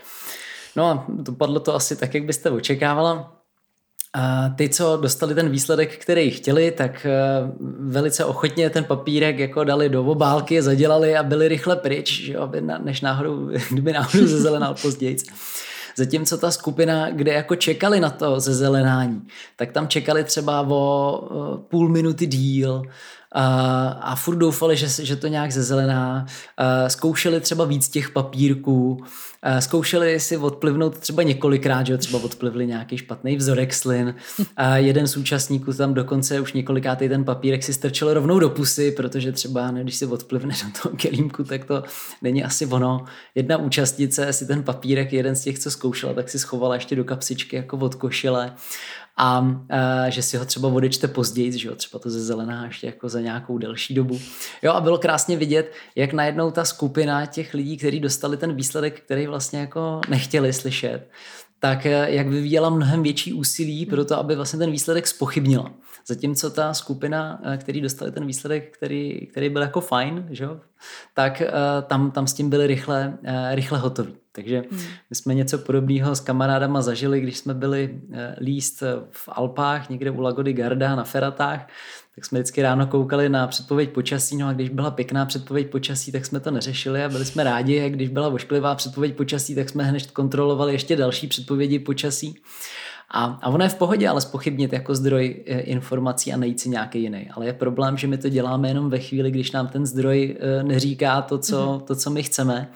No a dopadlo to asi tak, jak byste očekávala. A ty, co dostali ten výsledek, který chtěli, tak eh, velice ochotně ten papírek jako dali do obálky, zadělali a byli rychle pryč, že aby na, než náhodou, kdyby náhodou zezelenal později. Zatímco ta skupina, kde jako čekali na to zezelenání, tak tam čekali třeba o eh, půl minuty díl, a, furt doufali, že, že to nějak zezelená. Zkoušeli třeba víc těch papírků, zkoušeli si odplivnout třeba několikrát, že třeba odplivli nějaký špatný vzorek slin. A jeden z účastníků tam dokonce už několikátý ten papírek si strčil rovnou do pusy, protože třeba ne, když si odplivne do toho kelímku, tak to není asi ono. Jedna účastnice si ten papírek, jeden z těch, co zkoušela, tak si schovala ještě do kapsičky jako od košile a uh, že si ho třeba odečte později, že jo, třeba to ze zelená ještě jako za nějakou delší dobu. Jo a bylo krásně vidět, jak najednou ta skupina těch lidí, kteří dostali ten výsledek, který vlastně jako nechtěli slyšet, tak e, jak vyvíjela mnohem větší úsilí pro to, aby vlastně ten výsledek spochybnila. Zatímco ta skupina, e, který dostali ten výsledek, který, který byl jako fajn, že jo, tak tam, tam s tím byli rychle, rychle hotoví. Takže hmm. my jsme něco podobného s kamarádama zažili, když jsme byli eh, líst v Alpách, někde u Lagody Garda na Feratách, tak jsme vždycky ráno koukali na předpověď počasí, no a když byla pěkná předpověď počasí, tak jsme to neřešili a byli jsme rádi, a když byla ošklivá předpověď počasí, tak jsme hned kontrolovali ještě další předpovědi počasí. A, a ono je v pohodě, ale spochybnit jako zdroj eh, informací a najít si nějaký jiný. Ale je problém, že my to děláme jenom ve chvíli, když nám ten zdroj eh, neříká to, co, mm-hmm. to, co my chceme.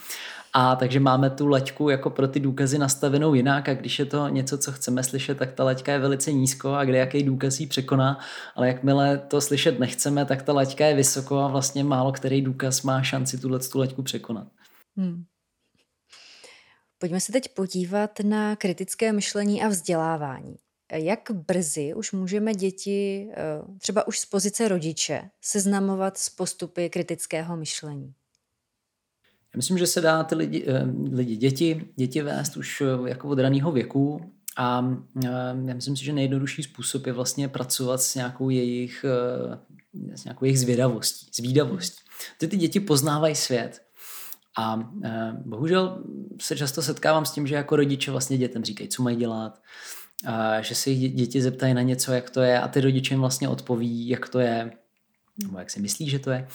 A takže máme tu laťku jako pro ty důkazy nastavenou jinak a když je to něco, co chceme slyšet, tak ta laťka je velice nízko a kde jaký důkaz ji překoná, ale jakmile to slyšet nechceme, tak ta laťka je vysoko a vlastně málo který důkaz má šanci tuhle tu laťku překonat. Hmm. Pojďme se teď podívat na kritické myšlení a vzdělávání. Jak brzy už můžeme děti, eh, třeba už z pozice rodiče, seznamovat s postupy kritického myšlení? Já myslím, že se dá ty lidi, eh, lidi děti, děti vést už eh, jako od raného věku a eh, já myslím si, že nejjednodušší způsob je vlastně pracovat s nějakou jejich, s nějakou jejich zvědavostí, zvídavostí. Ty ty děti poznávají svět. A bohužel se často setkávám s tím, že jako rodiče vlastně dětem říkají, co mají dělat, že se jich děti zeptají na něco, jak to je a ty rodiče jim vlastně odpoví, jak to je nebo jak si myslí, že to je.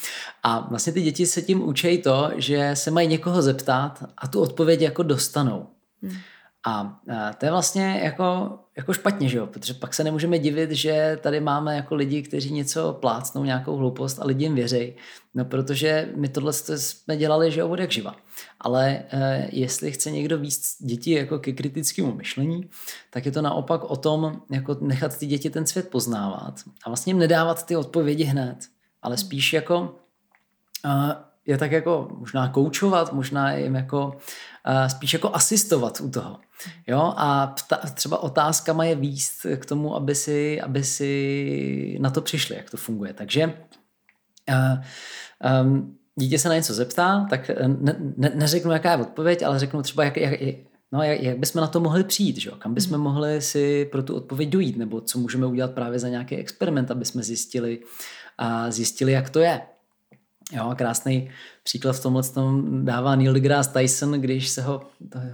A vlastně ty děti se tím učí to, že se mají někoho zeptat a tu odpověď jako dostanou. Hmm. A to je vlastně jako, jako špatně, že jo? protože pak se nemůžeme divit, že tady máme jako lidi, kteří něco plácnou, nějakou hloupost a lidi jim věří, no protože my tohle jsme dělali, že jo, od jak živa. Ale eh, jestli chce někdo víc děti jako ke kritickému myšlení, tak je to naopak o tom, jako nechat ty děti ten svět poznávat a vlastně jim nedávat ty odpovědi hned, ale spíš jako uh, je tak jako možná koučovat, možná jim jako uh, spíš jako asistovat u toho. Jo, a pta, třeba otázkama je výst k tomu, aby si, aby si na to přišli, jak to funguje. Takže uh, um, dítě se na něco zeptá, tak ne, ne, neřeknu, jaká je odpověď, ale řeknu třeba, jak, jak, no, jak, jak bychom na to mohli přijít, že? kam bychom mohli si pro tu odpověď dojít, nebo co můžeme udělat právě za nějaký experiment, aby jsme zjistili, a zjistili, jak to je. Jo, krásný příklad v tomhle tom dává Neil deGrasse Tyson, když se ho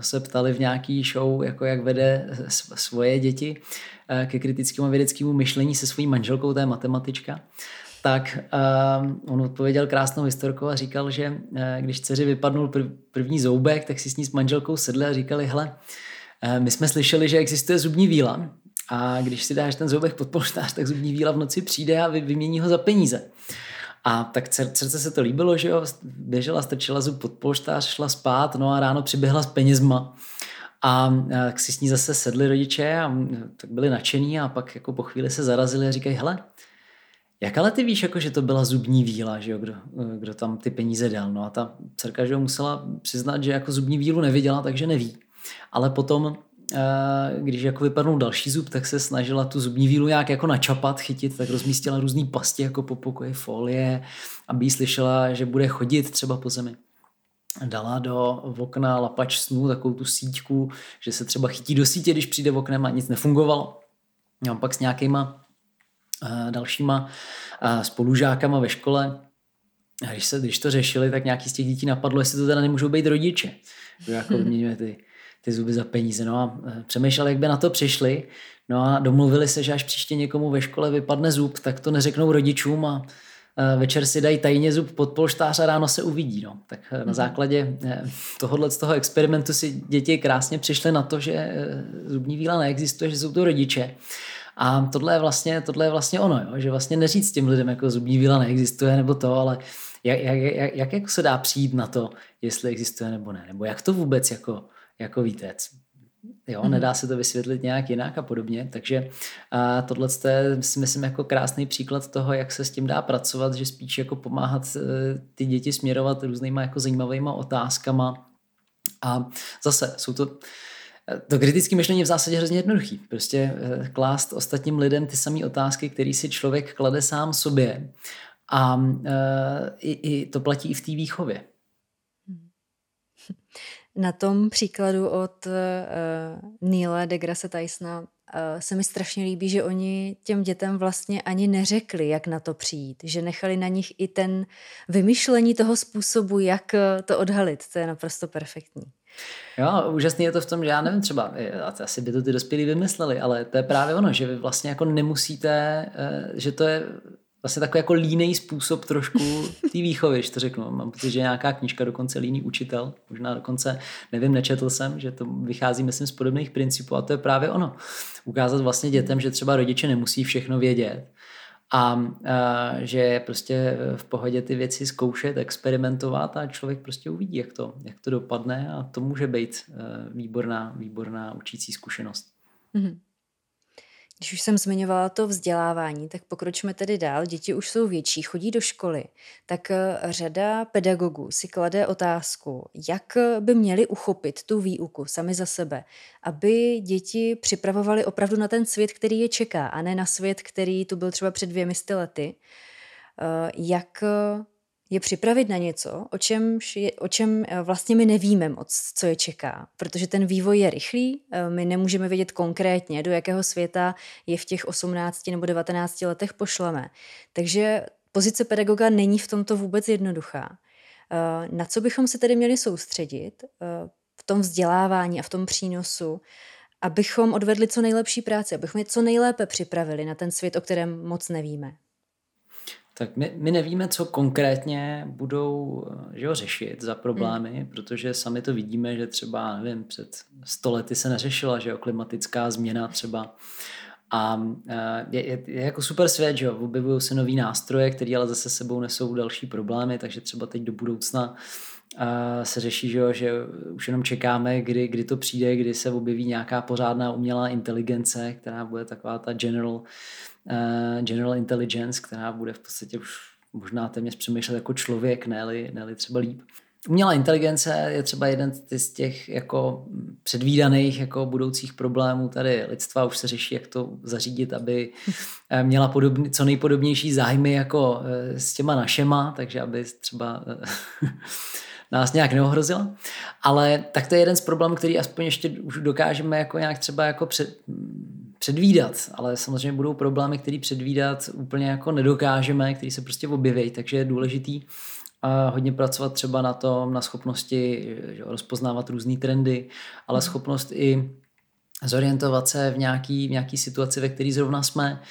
se ptali v nějaký show, jako jak vede svoje děti eh, ke kritickému vědeckému myšlení se svojí manželkou, to je matematička, tak uh, on odpověděl krásnou historkou a říkal, že uh, když dceři vypadnul prv, první zoubek, tak si s ní s manželkou sedli a říkali, hele, uh, my jsme slyšeli, že existuje zubní víla a když si dáš ten zoubek pod polštář, tak zubní víla v noci přijde a vy, vymění ho za peníze. A tak dcerce se to líbilo, že jo, běžela, strčila zub pod polštář, šla spát, no a ráno přiběhla s penězma. A tak si s ní zase sedli rodiče a tak byli nadšení a pak jako po chvíli se zarazili a říkají, hele, jak ale ty víš, jako, že to byla zubní víla, že jo, kdo, kdo tam ty peníze dal? No a ta dcerka, že jo, musela přiznat, že jako zubní vílu neviděla, takže neví. Ale potom když jako vypadnul další zub, tak se snažila tu zubní vílu nějak jako načapat, chytit, tak rozmístila různý pasti jako po pokoji folie, aby slyšela, že bude chodit třeba po zemi. Dala do okna lapač snů takovou tu síťku, že se třeba chytí do sítě, když přijde v oknem a nic nefungovalo. A pak s nějakýma dalšíma spolužákama ve škole, a když, se, když to řešili, tak nějaký z těch dětí napadlo, jestli to teda nemůžou být rodiče. Jako vyměňuje ty ty zuby za peníze. No a e, přemýšleli, jak by na to přišli. No a domluvili se, že až příště někomu ve škole vypadne zub, tak to neřeknou rodičům a e, večer si dají tajně zub pod polštář a ráno se uvidí. No. Tak e, na mhm. základě tohohle z toho experimentu si děti krásně přišly na to, že zubní víla neexistuje, že jsou to rodiče. A tohle je vlastně, tohle je vlastně ono, jo? že vlastně neříct těm lidem, jako zubní víla neexistuje nebo to, ale jak, jak, jak, jak jako se dá přijít na to, jestli existuje nebo ne, nebo jak to vůbec jako jako vítec. Jo, mm. nedá se to vysvětlit nějak jinak a podobně, takže a tohle je, si myslím, jako krásný příklad toho, jak se s tím dá pracovat, že spíš jako pomáhat e, ty děti směrovat různýma jako zajímavýma otázkama a zase jsou to to kritické myšlení je v zásadě hrozně jednoduchý. Prostě e, klást ostatním lidem ty samé otázky, které si člověk klade sám sobě. A i, i to platí i v té výchově. Na tom příkladu od uh, Neila deGrasse Tysona se mi strašně líbí, že oni těm dětem vlastně ani neřekli, jak na to přijít, že nechali na nich i ten vymyšlení toho způsobu, jak eh, to odhalit. To je naprosto perfektní. Jo, úžasný je to v tom, že já nevím třeba, asi by to ty dospělí vymysleli, ale to je právě ono, že vy vlastně jako nemusíte, že to je vlastně takový jako línej způsob trošku té výchovy, že to řeknu. Mám pocit, že nějaká knižka dokonce líný učitel, možná dokonce, nevím, nečetl jsem, že to vychází, myslím, z podobných principů a to je právě ono. Ukázat vlastně dětem, že třeba rodiče nemusí všechno vědět a, a že je prostě v pohodě ty věci zkoušet, experimentovat a člověk prostě uvidí, jak to, jak to dopadne a to může být e, výborná, výborná učící zkušenost. Mm-hmm. Když už jsem zmiňovala to vzdělávání, tak pokročme tedy dál. Děti už jsou větší, chodí do školy. Tak eh, řada pedagogů si klade otázku, jak by měli uchopit tu výuku sami za sebe, aby děti připravovali opravdu na ten svět, který je čeká, a ne na svět, který tu byl třeba před dvěmi lety. Eh, jak je připravit na něco, o čem, je, o čem eh, vlastně my nevíme moc, co je čeká, protože ten vývoj je rychlý, eh, my nemůžeme vědět konkrétně, do jakého světa je v těch 18 nebo 19 letech pošleme. Takže pozice pedagoga není v tomto vůbec jednoduchá. Eh, na co bychom se tedy měli soustředit v tom vzdělávání a v tom přínosu, abychom odvedli co nejlepší práci, abychom je co nejlépe připravili na ten svět, o kterém moc nevíme? Tak my, my nevíme, co konkrétně budou že jo, řešit za problémy, hmm. protože sami to vidíme, že třeba, nevím, před stolety se neřešila, že jo, klimatická změna třeba. A je, je, je jako super svět, že jo, objevují se nový nástroje, které ale zase sebou nesou další problémy, takže třeba teď do budoucna se řeší, že, jo, že už jenom čekáme, kdy, kdy to přijde, kdy se objeví nějaká pořádná umělá inteligence, která bude taková ta general, uh, general intelligence, která bude v podstatě už možná téměř přemýšlet jako člověk, ne-li, ne třeba líp. Umělá inteligence je třeba jeden z těch jako předvídaných jako budoucích problémů tady lidstva. Už se řeší, jak to zařídit, aby eh, měla podobný, co nejpodobnější zájmy jako eh, s těma našema, takže aby třeba nás nějak neohrozila. Ale tak to je jeden z problémů, který aspoň ještě už dokážeme jako nějak třeba jako před, předvídat, ale samozřejmě budou problémy, které předvídat úplně jako nedokážeme, které se prostě objeví, takže je důležitý a hodně pracovat třeba na tom, na schopnosti že, rozpoznávat různé trendy, ale mhm. schopnost i zorientovat se v nějaký, v nějaký situaci, ve které zrovna jsme,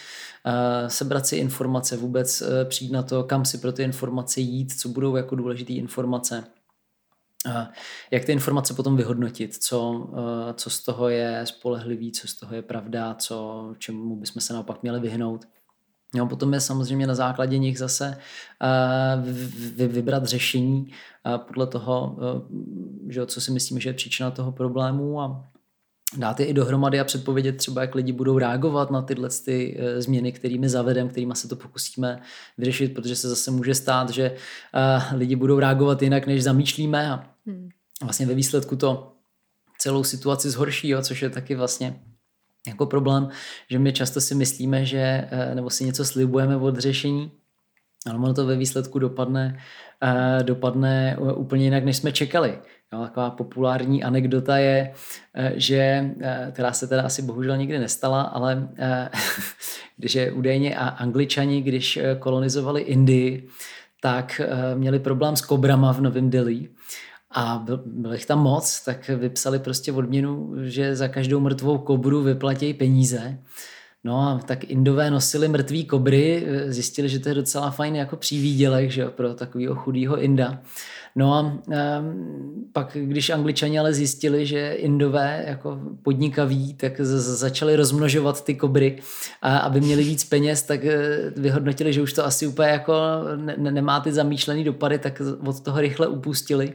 uh, sebrat si informace, vůbec uh, přijít na to, kam si pro ty informace jít, co budou jako důležité informace jak ty informace potom vyhodnotit, co, eh, co z toho je spolehlivý, co z toho je pravda, co, čemu bychom se naopak měli vyhnout. No, potom je samozřejmě na základě nich zase uh, vybrat řešení uh, podle toho, že, co si myslíme, že je příčina toho problému a dát je i dohromady a předpovědět třeba, jak lidi budou reagovat na tyhle ty eh, změny, kterými zavedem, kterými se to pokusíme vyřešit, protože se zase může stát, že uh, lidi budou reagovat jinak, než zamýšlíme a hmm. vlastně ve výsledku to celou situaci zhorší, jo, což je taky vlastně jako problém, že my často si myslíme, že uh, nebo si něco slibujeme od řešení, ale ono to ve výsledku dopadne, uh, dopadne úplně jinak, než jsme čekali. Jo, taková populární anekdota je, eh, že, eh, která se teda asi bohužel nikdy nestala, ale eh, když je údajně a angličani, když kolonizovali Indii, tak měli problém s kobrama v Novém Delhi a byl, jich tam moc, tak vypsali prostě odměnu, že za každou mrtvou kobru vyplatí peníze. No a tak Indové nosili mrtvý kobry, zjistili, že to je docela fajn jako přívídělek že pro takového chudého Inda. No a um, pak, když angličani ale zjistili, že indové jako podnikaví, tak z- začali rozmnožovat ty kobry, a aby měli víc peněz, tak eh, vyhodnotili, že už to asi úplně jako ne- nemá ty zamýšlený dopady, tak od toho rychle upustili.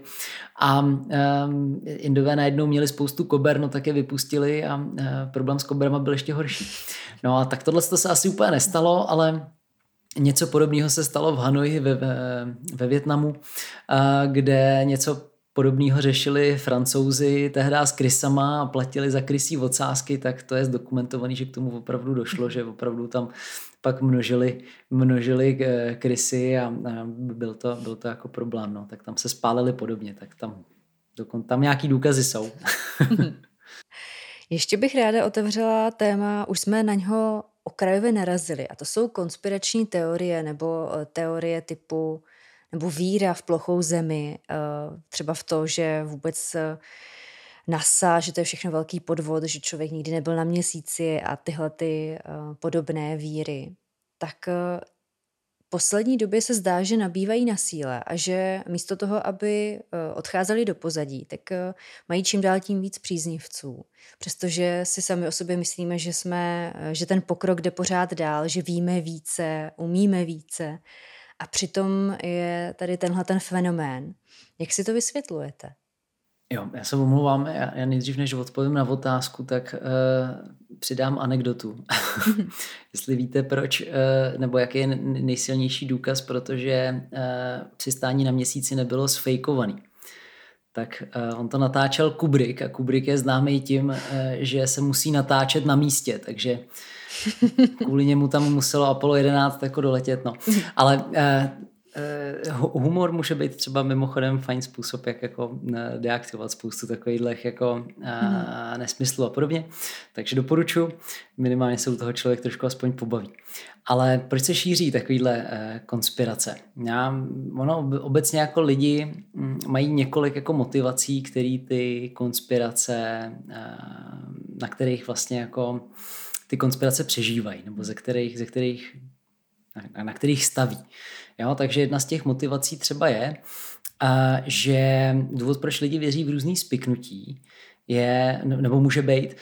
A um, indové najednou měli spoustu kober, no tak je vypustili a uh, problém s koberama byl ještě horší. No a tak tohle se asi úplně nestalo, ale Něco podobného se stalo v Hanoji ve, ve, ve Větnamu, kde něco podobného řešili francouzi tehdy s krysama a platili za krysí ocásky, tak to je zdokumentovaný, že k tomu opravdu došlo, že opravdu tam pak množili, množili eh, krysy a, byl to, byl to jako problém. No. Tak tam se spálili podobně, tak tam, dokon, tam nějaký důkazy jsou. Ještě bych ráda otevřela téma, už jsme na něho okrajově narazili. A to jsou konspirační teorie nebo eh, teorie typu nebo víra v plochou zemi, eh, třeba v to, že vůbec NASA, že to je všechno velký podvod, že člověk nikdy nebyl na měsíci a tyhle ty podobné víry. Tak poslední době se zdá, že nabývají na síle a že místo toho, aby eh, odcházeli do pozadí, tak eh, mají čím dál tím víc příznivců. Přestože si sami o sobě myslíme, že, jsme, eh, že ten pokrok jde pořád dál, že víme více, umíme více a přitom je tady tenhle ten fenomén. Jak si to vysvětlujete? Jo, já se omlouvám, já, já nejdřív než odpovím na otázku, tak uh, přidám anekdotu. Jestli víte proč, uh, nebo jaký je nejsilnější důkaz, protože uh, přistání na měsíci nebylo sfejkovaný. Tak uh, on to natáčel Kubrick a Kubrick je známý tím, uh, že se musí natáčet na místě, takže kvůli němu tam muselo Apollo 11 jako doletět. No. Ale uh, Eh, humor může být třeba mimochodem fajn způsob, jak jako eh, deaktivovat spoustu takových jako mm. nesmyslů a podobně. Takže doporučuji, minimálně se u toho člověk trošku aspoň pobaví. Ale proč se šíří takovýhle konspirace? Já, ono obecně jako lidi hm, mají několik jako motivací, které ty konspirace, na kterých vlastně jako ty konspirace přežívají, nebo ze kterých, ze kterých na, na kterých staví. Jo, takže jedna z těch motivací třeba je, a, že důvod, proč lidi věří v různý spiknutí, je, nebo může být,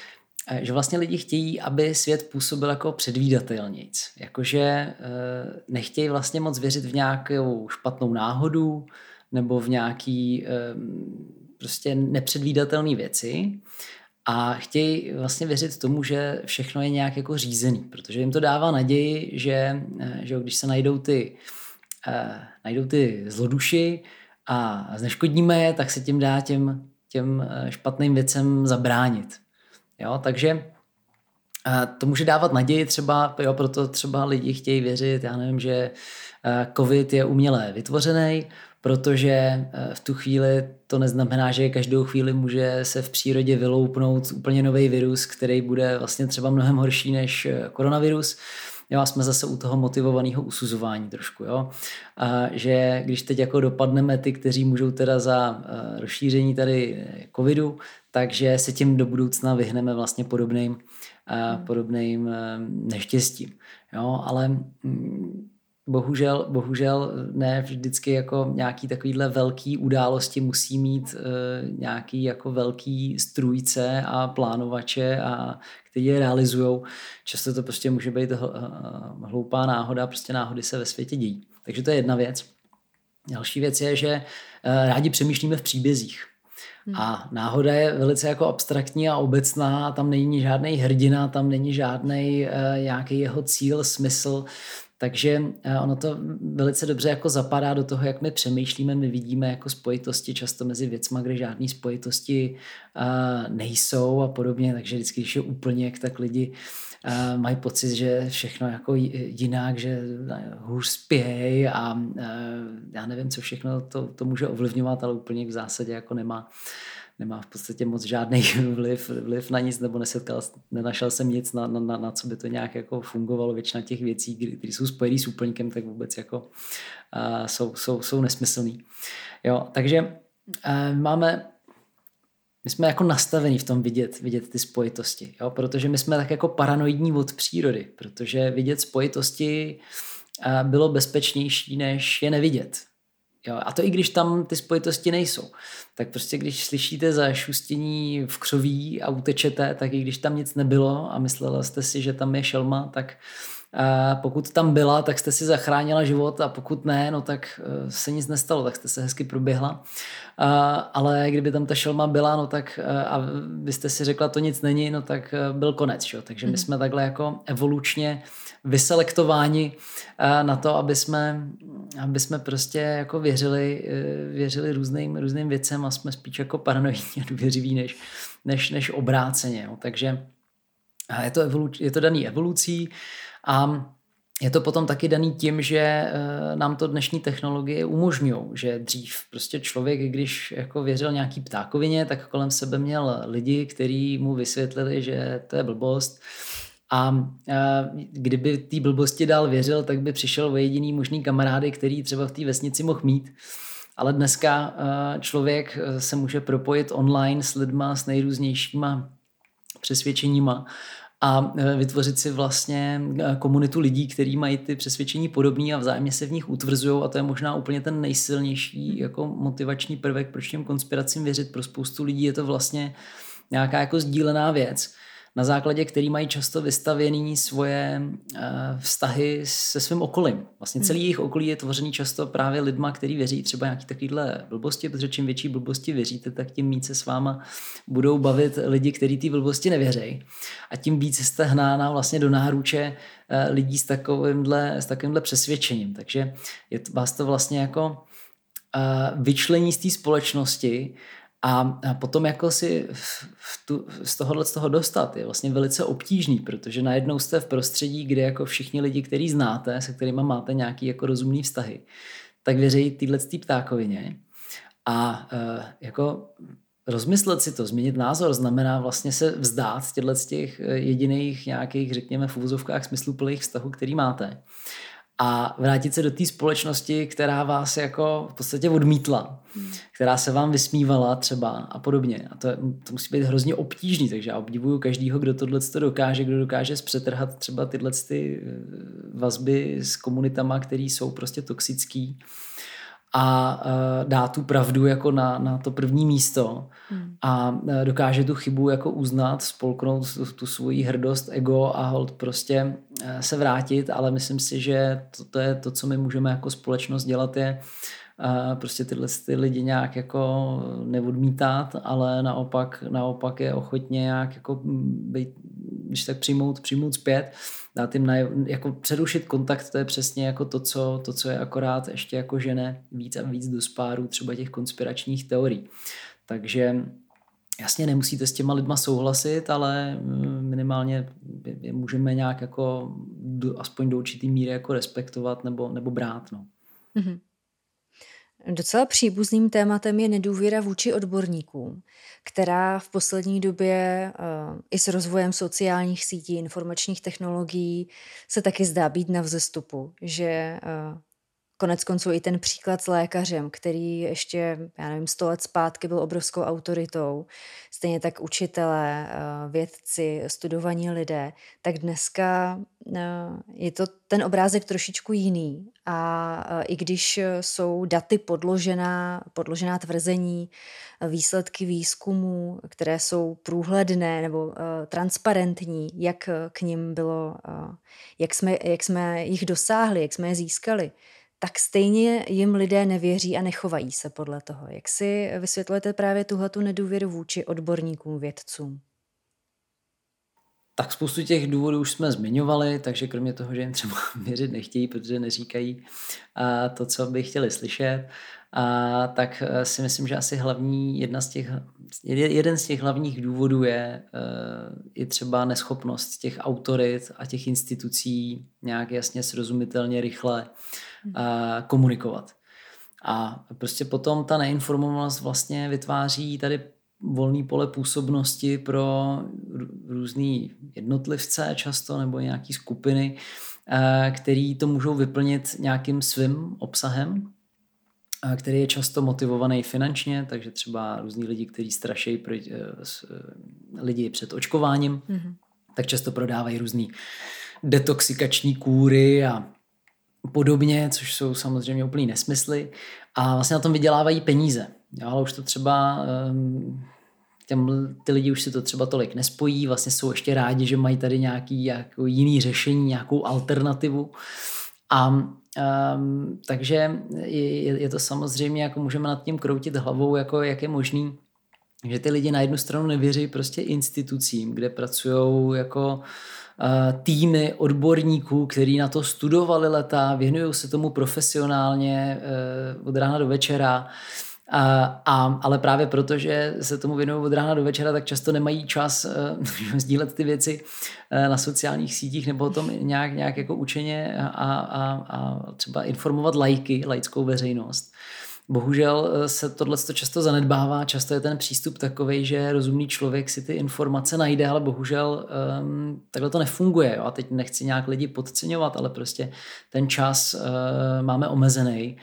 že vlastně lidi chtějí, aby svět působil jako předvídatelnic. Jakože e, nechtějí vlastně moc věřit v nějakou špatnou náhodu nebo v nějaký prostě nepředvídatelné věci a chtějí vlastně věřit tomu, že všechno je nějak jako řízený, protože jim to dává naději, že, že když se najdou ty, najdou ty zloduši a zneškodníme je, tak se tím dá těm, těm špatným věcem zabránit. Jo, takže to může dávat naději třeba, jo, proto třeba lidi chtějí věřit, já nevím, že covid je uměle vytvořený, protože v tu chvíli to neznamená, že každou chvíli může se v přírodě vyloupnout úplně nový virus, který bude vlastně třeba mnohem horší než e, koronavirus. Jo, a jsme zase u toho motivovaného usuzování trošku, jo. A že když teď jako dopadneme ty, kteří můžou teda za e, rozšíření tady e, covidu, takže se tím do budoucna vyhneme vlastně podobným, uh, podobným neštěstím. Jo, ale mm, bohužel, bohužel ne vždycky jako nějaký takovýhle velký události musí mít uh, nějaký jako velký strůjce a plánovače, a kteří je realizují. Často to prostě může být hloupá náhoda, prostě náhody se ve světě dějí. Takže to je jedna věc. Další věc je, že rádi přemýšlíme v příbězích. Hmm. A náhoda je velice jako abstraktní a obecná, tam není žádný hrdina, tam není žádný uh, nějaký jeho cíl, smysl, takže uh, ono to velice dobře jako zapadá do toho, jak my přemýšlíme, my vidíme jako spojitosti často mezi věcma, kde žádné spojitosti uh, nejsou a podobně, takže vždycky, když je úplně, tak lidi uh, mají pocit, že všechno jako jinak, že hůř spějí a uh, já nevím, co všechno to, to může ovlivňovat, ale úplně v zásadě jako nemá nemá v podstatě moc žádný vliv, vliv na nic, nebo nesetkal, nenašel jsem nic, na, na, na, na co by to nějak jako fungovalo. Většina těch věcí, které jsou spojené s úplníkem, tak vůbec jako uh, jsou, jsou, jsou nesmyslný. Jo, takže uh, máme my jsme jako nastavení v tom vidět, vidět ty spojitosti, jo? protože my jsme tak jako paranoidní od přírody, protože vidět spojitosti bylo bezpečnější, než je nevidět. Jo? A to i když tam ty spojitosti nejsou. Tak prostě když slyšíte za šustění v křoví a utečete, tak i když tam nic nebylo a myslela jste si, že tam je šelma, tak uh, pokud tam byla, tak jste si zachránila život a pokud ne, no tak e, se nic nestalo, tak jste se hezky proběhla. Ale kdyby tam ta šelma byla, no tak e, a byste si řekla, to nic není, no tak e, byl konec. Čo? Takže my mhm. jsme takhle jako evolučně vyselektováni na to, aby jsme, aby jsme prostě jako věřili, věřili různým, různým věcem a jsme spíš jako paranoidní a důvěřiví než, než, než obráceně. Jo? Takže je to, evolu- je to daný evolucí. A je to potom taky daný tím, že eh, nám to dnešní technologie umožňují, že dřív prostě člověk, když jako věřil nějaký ptákovině, tak kolem sebe měl lidi, kteří mu vysvětlili, že to je blbost. A eh, kdyby té blbosti dál věřil, tak by přišel o jediný možný kamarády, který třeba v té vesnici mohl mít. Ale dneska eh, člověk se může propojit online s lidma s nejrůznějšíma přesvědčeníma a e, vytvořit si vlastně e, komunitu lidí, kteří mají ty přesvědčení podobný a vzájemně se v nich utvrzují a to je možná úplně ten nejsilnější jako motivační prvek, proč těm konspiracím věřit. Pro spoustu lidí je to vlastně nějaká jako sdílená věc na základě který mají často vystavěný svoje uh, vztahy se svým okolím. Vlastně celý hmm. jejich okolí je tvořený často právě lidma, kteří věří třeba nějaký takovýhle blbosti, protože čím větší blbosti věříte, tak tím více s váma budou bavit lidi, kteří ty blbosti nevěří. A tím více jste hnána vlastně do náruče uh, lidí s takovýmhle, s takovýmhle přesvědčením. Takže je to, vás to vlastně jako uh, vyčlení z té společnosti a, potom jako si v tu, z tohohle z toho dostat je vlastně velice obtížný, protože najednou jste v prostředí, kde jako všichni lidi, který znáte, se kterými máte nějaký jako rozumný vztahy, tak věří týhle ptákovině. A uh, jako rozmyslet si to, změnit názor, znamená vlastně se vzdát z těch e, jediných nějakých, řekněme, v úvozovkách smysluplných vztahů, který máte. A vrátit se do té společnosti, která vás jako v podstatě odmítla, hmm. která se vám vysmívala třeba a podobně. A to, to musí být hrozně obtížný, takže já obdivuju každýho, kdo tohle to dokáže, kdo dokáže zpřetrhat třeba tyhle ty eh, vazby s komunitama, které jsou prostě toxický a uh, dá tu pravdu jako na, na to první místo hmm. a uh, dokáže tu chybu jako uznat, spolknout tu, tu svoji hrdost, ego a hold prostě uh, se vrátit, ale myslím si, že to, to je to, co my můžeme jako společnost dělat, je prostě tyhle ty lidi nějak jako neodmítat, ale naopak, naopak je ochotně nějak jako být, když tak přijmout, přijmout zpět dát jim na, jako přerušit kontakt, to je přesně jako to co, to, co je akorát ještě jako žene víc a víc do spáru třeba těch konspiračních teorií. Takže jasně nemusíte s těma lidma souhlasit, ale mm, minimálně je můžeme nějak jako do, aspoň do určitý míry jako respektovat nebo, nebo brát. No. Mm-hmm. Docela příbuzným tématem je nedůvěra vůči odborníkům, která v poslední době uh, i s rozvojem sociálních sítí, informačních technologií se taky zdá být na vzestupu, že uh, Konec konců i ten příklad s lékařem, který ještě, já nevím, sto let zpátky byl obrovskou autoritou, stejně tak učitelé, eh, vědci, studovaní lidé, tak dneska eh, je to ten obrázek trošičku jiný. A eh, i když jsou daty podložená, podložená tvrzení, výsledky výzkumů, které jsou průhledné nebo transparentní, jak k ním bylo, jak jsme, jak jsme jich dosáhli, jak jsme je získali, tak stejně jim lidé nevěří a nechovají se podle toho. Jak si vysvětlujete právě tuhle nedůvěru vůči odborníkům, vědcům? Tak spoustu těch důvodů už jsme zmiňovali, takže kromě toho, že jim třeba věřit nechtějí, protože neříkají to, co by chtěli slyšet, a tak eh, si myslím, že asi hlavní, jedna z těch, jeden z těch hlavních důvodů je i eh, třeba neschopnost těch autorit a těch institucí nějak jasně srozumitelně rychle komunikovat. A prostě potom ta neinformovanost vlastně vytváří tady volný pole působnosti pro různý jednotlivce často nebo nějaký skupiny, který to můžou vyplnit nějakým svým obsahem, který je často motivovaný finančně, takže třeba různí lidi, kteří strašejí e, e, lidi před očkováním, mm-hmm. tak často prodávají různý detoxikační kůry a podobně, což jsou samozřejmě úplný nesmysly a vlastně na tom vydělávají peníze. Jo, ale už to třeba ehm, těm, ty lidi už si to třeba tolik nespojí, vlastně jsou ještě rádi, že mají tady nějaký jako jiný řešení, nějakou alternativu. A um, takže je, je to samozřejmě, jako můžeme nad tím kroutit hlavou, jako jak je možný, že ty lidi na jednu stranu nevěří prostě institucím, kde pracují jako Eh, týmy odborníků, který na to studovali leta, věnují se tomu profesionálně eh, od rána do večera. A, a, ale právě protože že se tomu věnují od rána do večera, tak často nemají čas uh, sdílet ty věci uh, na sociálních sítích nebo o tom nějak, nějak jako učeně a, a, a třeba informovat lajky, laickou veřejnost. Bohužel eh, se tohle často zanedbává, často je ten přístup takový, že rozumný člověk si ty informace najde, ale bohužel um, takhle to nefunguje. Jo? A teď nechci nějak lidi podceňovat, ale prostě ten čas uh, máme omezený.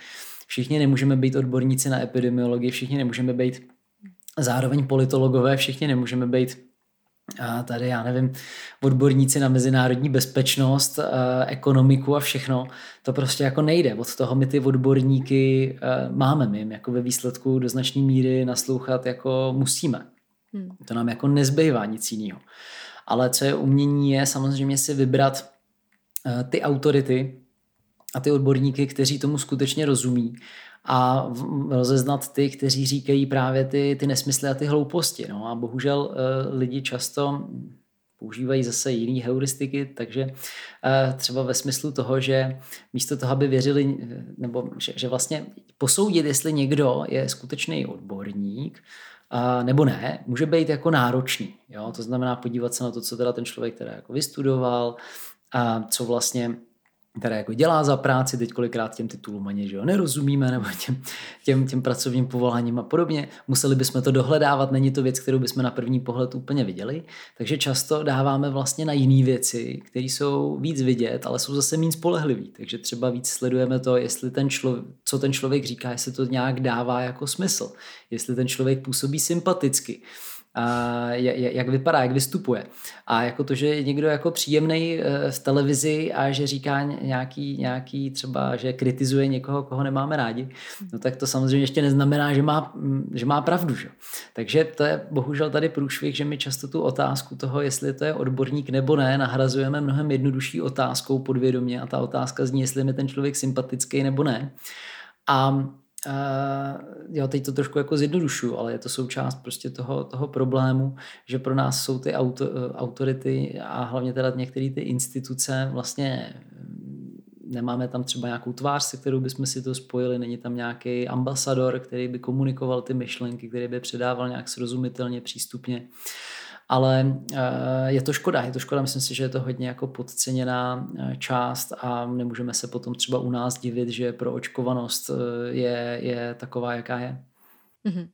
Všichni nemůžeme být odborníci na epidemiologii, všichni nemůžeme být zároveň politologové, všichni nemůžeme být tady, já nevím, odborníci na mezinárodní bezpečnost, eh, ekonomiku a všechno, to prostě jako nejde. Od toho my ty odborníky eh, máme, my jim jako ve výsledku do značné míry naslouchat jako musíme. Hmm. To nám jako nezbývá nic jiného. Ale co je umění, je samozřejmě si vybrat eh, ty autority a ty odborníky, kteří tomu skutečně rozumí a rozeznat ty, kteří říkají právě ty, ty nesmysly a ty hlouposti. No a bohužel uh, lidi často používají zase jiné heuristiky, takže uh, třeba ve smyslu toho, že místo toho, aby věřili, nebo že, že vlastně posoudit, jestli někdo je skutečný odborník, nebo ne, může být jako náročný. Jo? To znamená podívat se na to, co teda ten člověk teda jako vystudoval, a co vlastně která jako dělá za práci, teď kolikrát těm titulům ani že jo, nerozumíme, nebo těm, těm, těm pracovním povoláním a podobně. Museli bychom to dohledávat, není to věc, kterou bychom na první pohled úplně viděli, takže často dáváme vlastně na jiné věci, které jsou víc vidět, ale jsou zase méně spolehlivý. Takže třeba víc sledujeme to, jestli ten člověk, co ten člověk říká, jestli to nějak dává jako smysl, jestli ten člověk působí sympaticky a jak vypadá, jak vystupuje. A jako to, že je někdo jako příjemný eh, v televizi a že říká nějaký, nějaký třeba, že kritizuje někoho, koho nemáme rádi, no tak to samozřejmě ještě neznamená, že má, mm, že má pravdu. Že? Takže to je bohužel tady průšvih, že my často tu otázku toho, jestli to je odborník nebo ne, nahrazujeme mnohem jednodušší otázkou podvědomě a ta otázka zní, jestli je ten člověk sympatický nebo ne. A Uh, jo, teď to trošku jako zjednodušuju, ale je to součást prostě toho, toho problému, že pro nás jsou ty auto, autority a hlavně teda některé ty instituce vlastně mm, nemáme tam třeba nějakou tvář, se kterou bychom si to spojili, není tam nějaký ambasador, který by komunikoval ty myšlenky, který by předával nějak srozumitelně, přístupně. Uh, ale eh, je to škoda, je to škoda, myslím si, že je to hodně jako podceněná eh, část a nemůžeme se potom třeba u nás divit, že pro očkovanost eh, je, je taková, jaká je. Mm-hmm.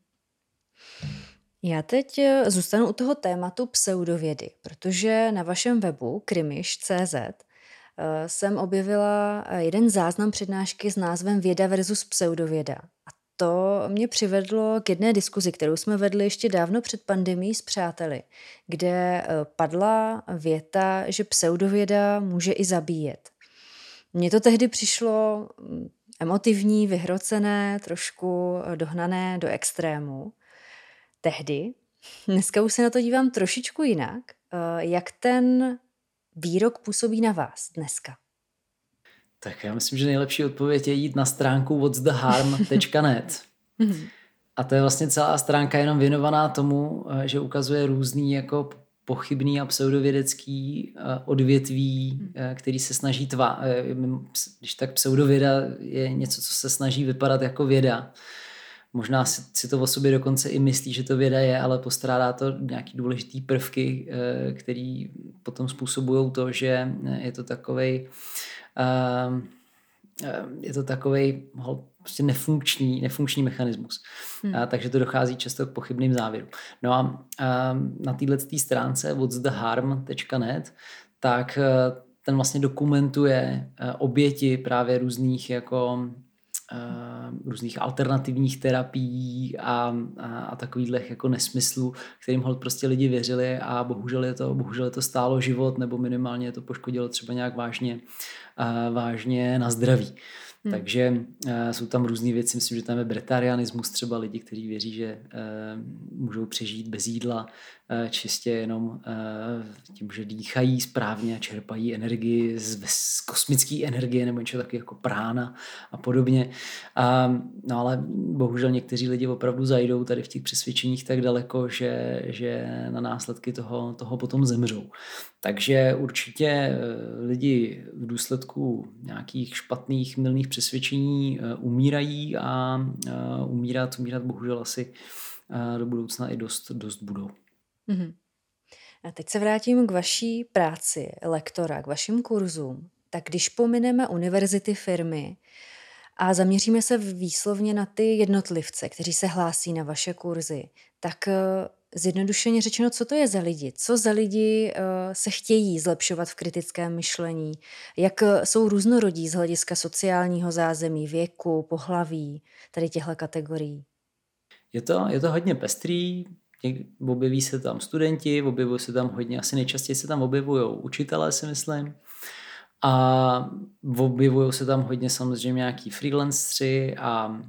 Já teď zůstanu u toho tématu pseudovědy, protože na vašem webu krimiš.cz jsem objevila jeden záznam přednášky s názvem Věda versus pseudověda. A to mě přivedlo k jedné diskuzi, kterou jsme vedli ještě dávno před pandemí s přáteli, kde eh, padla věta, že pseudověda může i zabíjet. Mně to tehdy přišlo mm, emotivní, vyhrocené, trošku eh, dohnané do extrému. Tehdy. Dneska už se na to dívám trošičku jinak. Eh, jak ten výrok působí na vás dneska? Tak já myslím, že nejlepší odpověď je jít na stránku whatstheharm.net. Mhm. A to je vlastně celá stránka jenom věnovaná tomu, eh, že ukazuje různý jako pochybný a pseudovědecký eh, odvětví, mhm. eh, který se snaží tvá... Když tak pseudověda je něco, co se snaží vypadat jako věda. Možná si, to o sobě dokonce i myslí, že to věda je, ale postrádá to nějaký důležitý prvky, který potom způsobují to, že je to takovej je to takový prostě nefunkční, nefunkční mechanismus. Hmm. A, takže to dochází často k pochybným závěrům. No a, a ehm, na této stránce whatstheharm.net tak eh, ten vlastně dokumentuje eh, oběti právě různých jako různých alternativních terapií a, a, a takových jako nesmyslů, kterým hold prostě lidi věřili a bohužel je to, bohužel je to stálo život nebo minimálně to poškodilo třeba nějak vážně, vážně na zdraví. Hmm. Takže uh, jsou tam různé věci, myslím, že tam je bretarianismus, třeba lidi, kteří věří, že uh, můžou přežít bez jídla, čistě jenom uh, tím, že dýchají správně a čerpají energii z, z kosmické energie nebo něco takového jako prána a podobně. Uh, no ale bohužel někteří lidi opravdu zajdou tady v těch přesvědčeních tak daleko, že, že na následky toho, toho potom zemřou. Takže určitě lidi v důsledku nějakých špatných, milných přesvědčení eh, umírají a eh, umírat, umírat bohužel asi eh, do budoucna i dost, dost budou. Mm-hmm. A teď se vrátím k vaší práci lektora, k vašim kurzům. Tak když pomineme univerzity, firmy a zaměříme se výslovně na ty jednotlivce, kteří se hlásí na vaše kurzy, tak zjednodušeně řečeno, co to je za lidi? Co za lidi uh, se chtějí zlepšovat v kritickém myšlení? Jak uh, jsou různorodí z hlediska sociálního zázemí, věku, pohlaví, tady těchto kategorií? Je to, je to hodně pestrý, objeví se tam studenti, objevují se tam hodně, asi nejčastěji se tam objevují učitelé, si myslím. A objevují se tam hodně samozřejmě nějaký freelancři a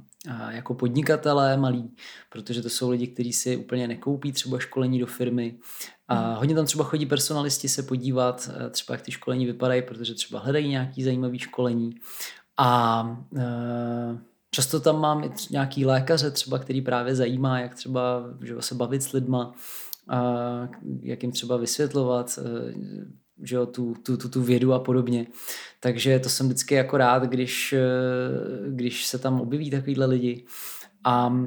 jako podnikatelé malí, protože to jsou lidi, kteří si úplně nekoupí třeba školení do firmy. A hmm. hodně tam třeba chodí personalisti se podívat, eh, třeba jak ty školení vypadají, protože třeba hledají nějaký zajímavý školení. A e, často tam mám i nějaký lékaře třeba, který právě zajímá, jak třeba že se bavit s lidma, a jak jim třeba vysvětlovat eh, že jo, tu, tu, tu, tu vědu a podobně. Takže to jsem vždycky jako rád, když, eh, když se tam objeví takovýhle lidi. A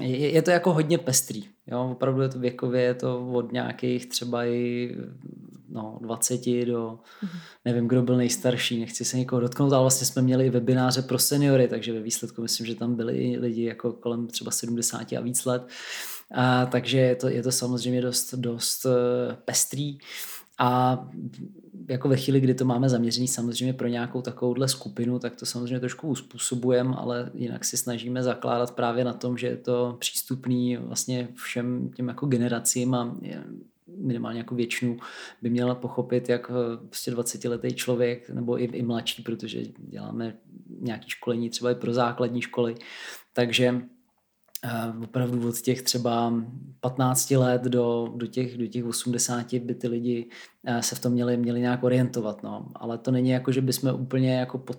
je, je to jako hodně pestrý. Jo? Opravdu je to věkově, je to od nějakých třeba i no, 20 do, nevím, kdo byl nejstarší, nechci se někoho dotknout, ale vlastně jsme měli i webináře pro seniory, takže ve výsledku myslím, že tam byli lidi jako kolem třeba 70 a víc let. A, takže je to, je to samozřejmě dost, dost uh, pestrý. A jako ve chvíli, kdy to máme zaměřený samozřejmě pro nějakou takovouhle skupinu, tak to samozřejmě trošku uspůsobujeme, ale jinak si snažíme zakládat právě na tom, že je to přístupný vlastně všem těm jako generacím a minimálně jako většinu by měla pochopit, jak eh, prostě 20-letý člověk nebo i, i mladší, protože děláme nějaké školení třeba i pro základní školy, takže Uh, opravdu od těch třeba 15 let do, do, těch, do těch 80 by ty lidi uh, se v tom měli, měli nějak orientovat. No. Ale to není jako, že bychom úplně jako pod,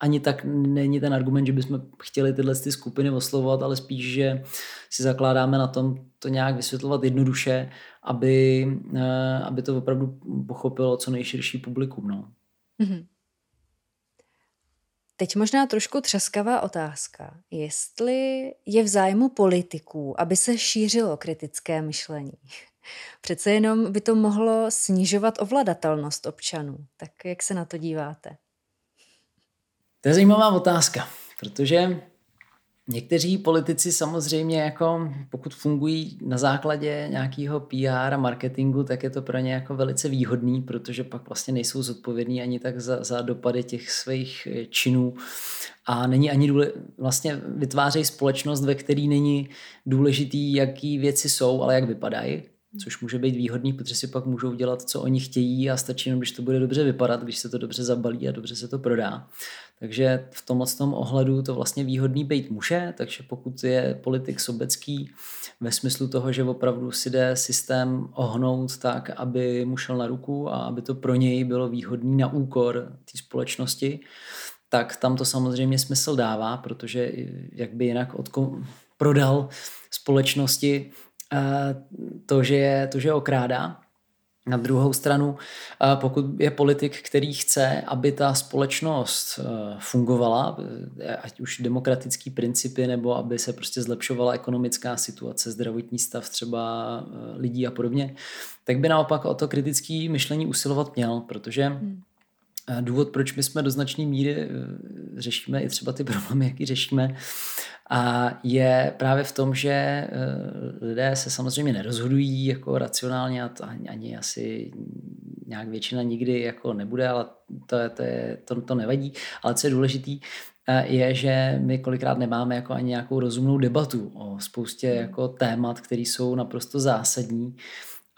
ani tak není ten argument, že bychom chtěli tyhle ty skupiny oslovovat, ale spíš, že si zakládáme na tom to nějak vysvětlovat jednoduše, aby, uh, aby to opravdu pochopilo co nejširší publikum. No. Mm-hmm. Teď možná trošku třaskavá otázka. Jestli je v zájmu politiků, aby se šířilo kritické myšlení. Přece jenom by to mohlo snižovat ovladatelnost občanů. Tak jak se na to díváte? To je zajímavá otázka, protože Někteří politici samozřejmě, jako pokud fungují na základě nějakého PR a marketingu, tak je to pro ně jako velice výhodný, protože pak vlastně nejsou zodpovědní ani tak za, za dopady těch svých eh, činů a není ani důle, vlastně vytvářejí společnost, ve které není důležitý, jaký věci jsou, ale jak vypadají což může být výhodný, protože si pak můžou dělat, co oni chtějí a stačí jenom, když to bude dobře vypadat, když se to dobře zabalí a dobře se to prodá. Takže v tomhle tom ohledu to vlastně výhodný být může, takže pokud je politik sobecký ve smyslu toho, že opravdu si jde systém ohnout tak, aby mu šel na ruku a aby to pro něj bylo výhodný na úkor té společnosti, tak tam to samozřejmě smysl dává, protože jak by jinak odko- prodal společnosti eh, to, že je, to, že je okrádá, na druhou stranu, pokud je politik, který chce, aby ta společnost eh, fungovala, eh, ať už demokratický principy, nebo aby se prostě zlepšovala ekonomická situace, zdravotní stav třeba eh, lidí a podobně, tak by naopak o to kritické myšlení usilovat měl, protože hmm. důvod, proč my jsme do značné míry řešíme i třeba ty problémy, jaký řešíme, a je právě v tom, že eh, lidé se samozřejmě nerozhodují jako racionálně a to ani asi nějak většina nikdy jako nebude, ale to, to, je, to, to nevadí. Ale co je důležitý, eh, je, že my kolikrát nemáme jako ani nějakou rozumnou debatu o spoustě hmm. jako témat, které jsou naprosto zásadní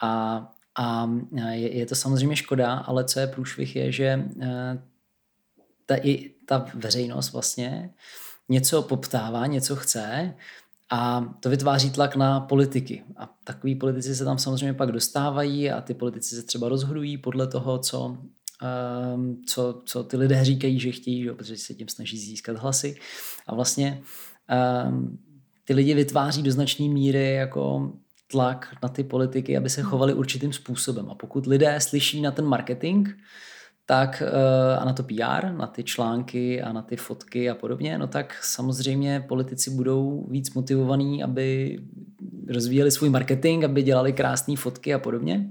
a, a je, je to samozřejmě škoda, ale co je průšvih je, že eh, ta, i ta veřejnost vlastně něco poptává, něco chce a to vytváří tlak na politiky. A takový politici se tam samozřejmě pak dostávají a ty politici se třeba rozhodují podle toho, co, um, co, co ty lidé říkají, že chtějí, že, protože se tím snaží získat hlasy. A vlastně um, ty lidi vytváří do značné míry jako tlak na ty politiky, aby se chovali určitým způsobem. A pokud lidé slyší na ten marketing, tak eh, a na to PR, na ty články a na ty fotky a podobně, no tak samozřejmě politici budou víc motivovaní, aby rozvíjeli svůj marketing, aby dělali krásné fotky a podobně.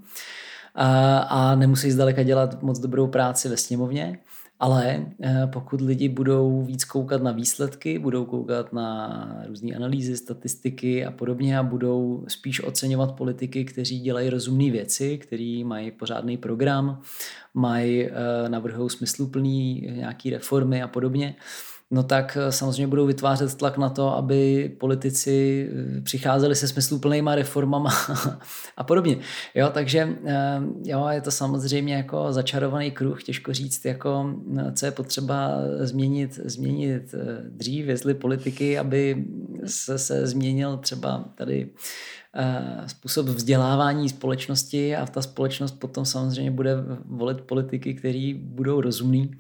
A, a nemusí zdaleka dělat moc dobrou práci ve sněmovně. Ale eh, pokud lidi budou víc koukat na výsledky, budou koukat na různé analýzy, statistiky a podobně a budou spíš oceňovat politiky, kteří dělají rozumné věci, kteří mají pořádný program, mají, eh, navrhují smysluplný nějaký reformy a podobně, no tak eh, samozřejmě budou vytvářet tlak na to, aby politici eh, přicházeli se smysluplnýma reformama a podobně. Jo, takže eh, jo, je to samozřejmě jako začarovaný kruh, těžko říct, jako, co je potřeba změnit, změnit dřív, jestli politiky, aby se, se změnil třeba tady způsob vzdělávání společnosti a ta společnost potom samozřejmě bude volit politiky, který budou rozumný,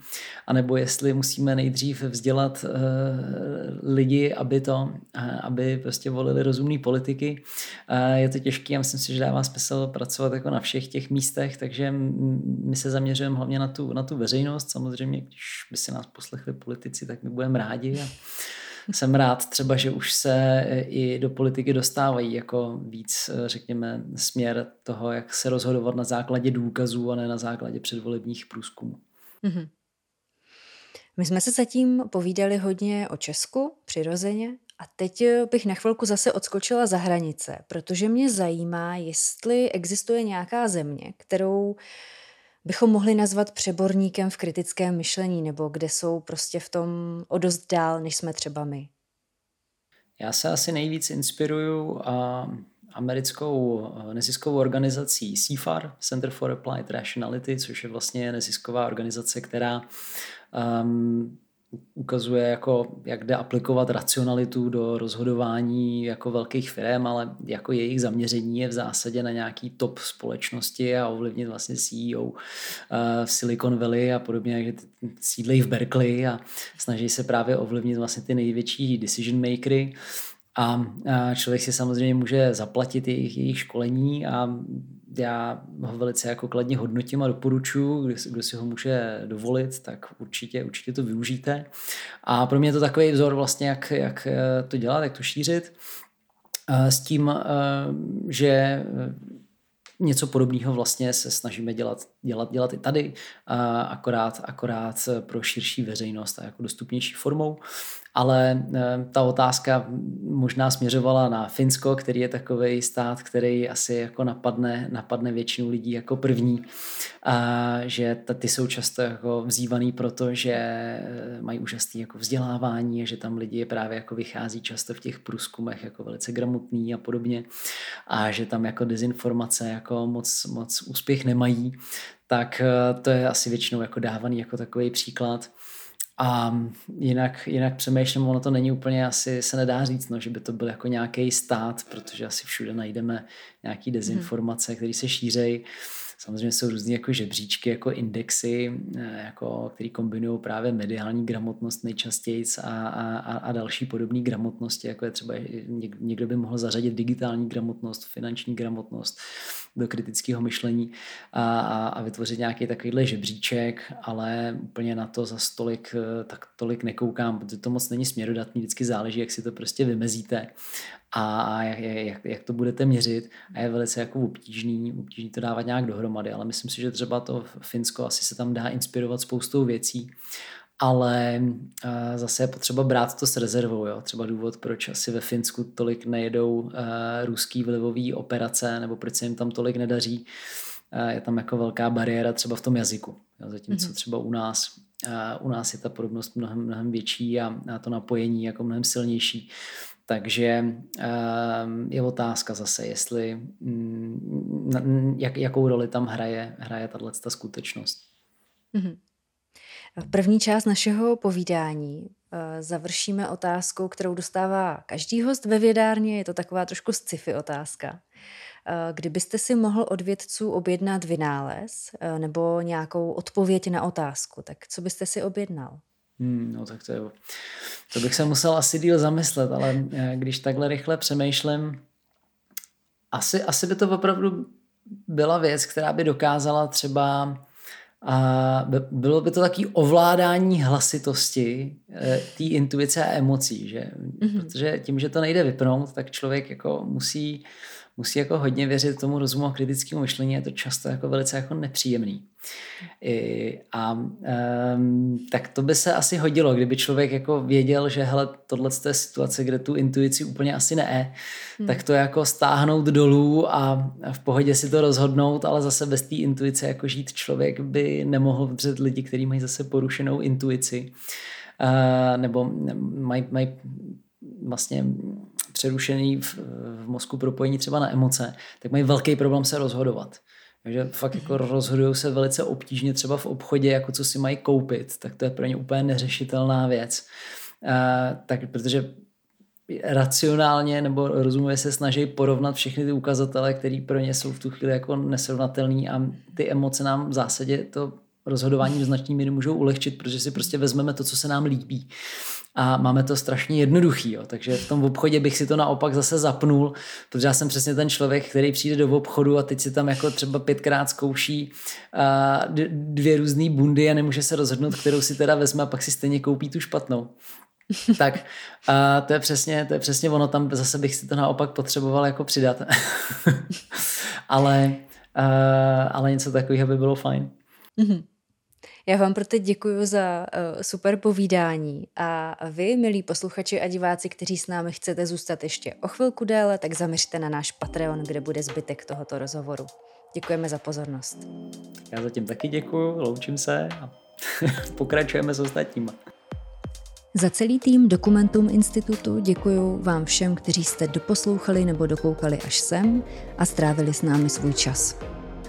anebo jestli musíme nejdřív vzdělat eh, lidi, aby to, eh, aby prostě volili rozumný politiky. Je to těžké a myslím si, že dává smysl pracovat jako na všech těch místech, takže my se zaměřujeme hlavně na tu, na tu veřejnost. Samozřejmě, když by si nás poslechli politici, tak my budeme rádi a jsem rád třeba, že už se i do politiky dostávají jako víc, řekněme, směr toho, jak se rozhodovat na základě důkazů a ne na základě předvolebních průzkumů. Mm-hmm. My jsme se zatím povídali hodně o Česku, přirozeně, a teď bych na chvilku zase odskočila za hranice, protože mě zajímá, jestli existuje nějaká země, kterou bychom mohli nazvat přeborníkem v kritickém myšlení, nebo kde jsou prostě v tom o dost dál, než jsme třeba my. Já se asi nejvíc inspiruju a americkou neziskovou organizací CFAR, Center for Applied Rationality, což je vlastně nezisková organizace, která um, ukazuje, jako, jak jde aplikovat racionalitu do rozhodování jako velkých firm, ale jako jejich zaměření je v zásadě na nějaký top společnosti a ovlivnit vlastně CEO eh, v Silicon Valley a podobně, jak sídlejí v Berkeley a snaží se právě ovlivnit vlastně ty největší decision makery. A člověk si samozřejmě může zaplatit jejich, jejich školení a já ho velice jako kladně hodnotím a doporučuji, kdo, kdo si ho může dovolit, tak určitě, určitě to využijte. A pro mě je to takový vzor vlastně, jak, jak eh, to dělat, jak to šířit. Eh, s tím, eh, že něco podobného vlastně se snažíme dělat, dělat, dělat i tady, akorát, akorát pro širší veřejnost a jako dostupnější formou. Ale eh, ta otázka možná směřovala na Finsko, který je takový stát, který asi jako napadne, napadne většinu lidí jako první, a že ty jsou často jako vzývaný proto, že eh, mají úžasný jako vzdělávání a že tam lidi právě jako vychází často v těch průzkumech jako velice gramotný a podobně. A že tam jako dezinformace jako moc, moc úspěch nemají, tak eh, to je asi většinou jako dávaný jako takový příklad. A jinak, jinak přemýšlím, ono to není úplně, asi se nedá říct, no, že by to byl jako nějaký stát, protože asi všude najdeme nějaký dezinformace, mm. které se šířejí. Samozřejmě jsou různé jako žebříčky, jako indexy, eh, jako, který kombinují právě mediální gramotnost nejčastěji a, a, a další podobné gramotnosti, jako je třeba někdo by mohl zařadit digitální gramotnost, finanční gramotnost do kritického myšlení a, a, a vytvořit nějaký takovýhle žebříček, ale úplně na to za stolik eh, tak tolik nekoukám, protože to moc není směrodatný, vždycky záleží, jak si to prostě vymezíte a jak, jak, jak to budete měřit a je velice jako obtížný, obtížný to dávat nějak dohromady, ale myslím si, že třeba to Finsko asi se tam dá inspirovat spoustou věcí ale uh, zase je potřeba brát to s rezervou. Jo? Třeba důvod, proč asi ve Finsku tolik nejedou uh, ruský vlivový operace, nebo proč se jim tam tolik nedaří, uh, je tam jako velká bariéra třeba v tom jazyku. Jo? Zatímco mm-hmm. třeba u nás, u nás je ta podobnost mnohem, mnohem větší a, a to napojení jako mnohem silnější. Takže je otázka zase, jestli um, jak, jakou roli tam hraje, hraje tato skutečnost. Mm-hmm. První část našeho povídání eh, završíme otázkou, kterou dostává každý host ve vědárně. Je to taková trošku sci-fi otázka. Eh, kdybyste si mohl od vědců objednat vynález eh, nebo nějakou odpověď na otázku, tak co byste si objednal? Hmm, no tak to, je, to bych se musel asi díl zamyslet, ale když takhle rychle přemýšlím, asi, asi by to opravdu byla věc, která by dokázala třeba a bylo by to takové ovládání hlasitosti, eh, té intuice a emocí, že? Mm-hmm. Protože tím, že to nejde vypnout, tak člověk jako musí, musí jako hodně věřit tomu rozumu a kritickému myšlení, je to často jako velice jako nepříjemný. I, a um, tak to by se asi hodilo, kdyby člověk jako věděl, že hele, tohle je situace, kde tu intuici úplně asi ne, hmm. tak to jako stáhnout dolů a v pohodě si to rozhodnout, ale zase bez té intuice jako žít člověk by nemohl, před lidi, kteří mají zase porušenou intuici, uh, nebo mají, mají vlastně přerušený v, v mozku propojení třeba na emoce, tak mají velký problém se rozhodovat. Takže fakt jako rozhodují se velice obtížně třeba v obchodě, jako co si mají koupit, tak to je pro ně úplně neřešitelná věc. Uh, tak protože racionálně nebo rozumově se snaží porovnat všechny ty ukazatele, které pro ně jsou v tu chvíli jako nesrovnatelné a ty emoce nám v zásadě to rozhodování do značné míry můžou ulehčit, protože si prostě vezmeme to, co se nám líbí a máme to strašně jednoduchý. Jo. Takže v tom obchodě bych si to naopak zase zapnul, protože já jsem přesně ten člověk, který přijde do obchodu a teď si tam jako třeba pětkrát zkouší dvě různé bundy a nemůže se rozhodnout, kterou si teda vezme a pak si stejně koupí tu špatnou. tak a to je přesně, to je přesně ono, tam zase bych si to naopak potřeboval jako přidat. ale, uh, ale něco takového by bylo fajn. Mm-hmm. Já vám pro teď děkuji za uh, super povídání a vy, milí posluchači a diváci, kteří s námi chcete zůstat ještě o chvilku déle, tak zaměřte na náš Patreon, kde bude zbytek tohoto rozhovoru. Děkujeme za pozornost. Já zatím taky děkuji, loučím se a pokračujeme s ostatníma. Za celý tým Dokumentum Institutu děkuji vám všem, kteří jste doposlouchali nebo dokoukali až sem a strávili s námi svůj čas.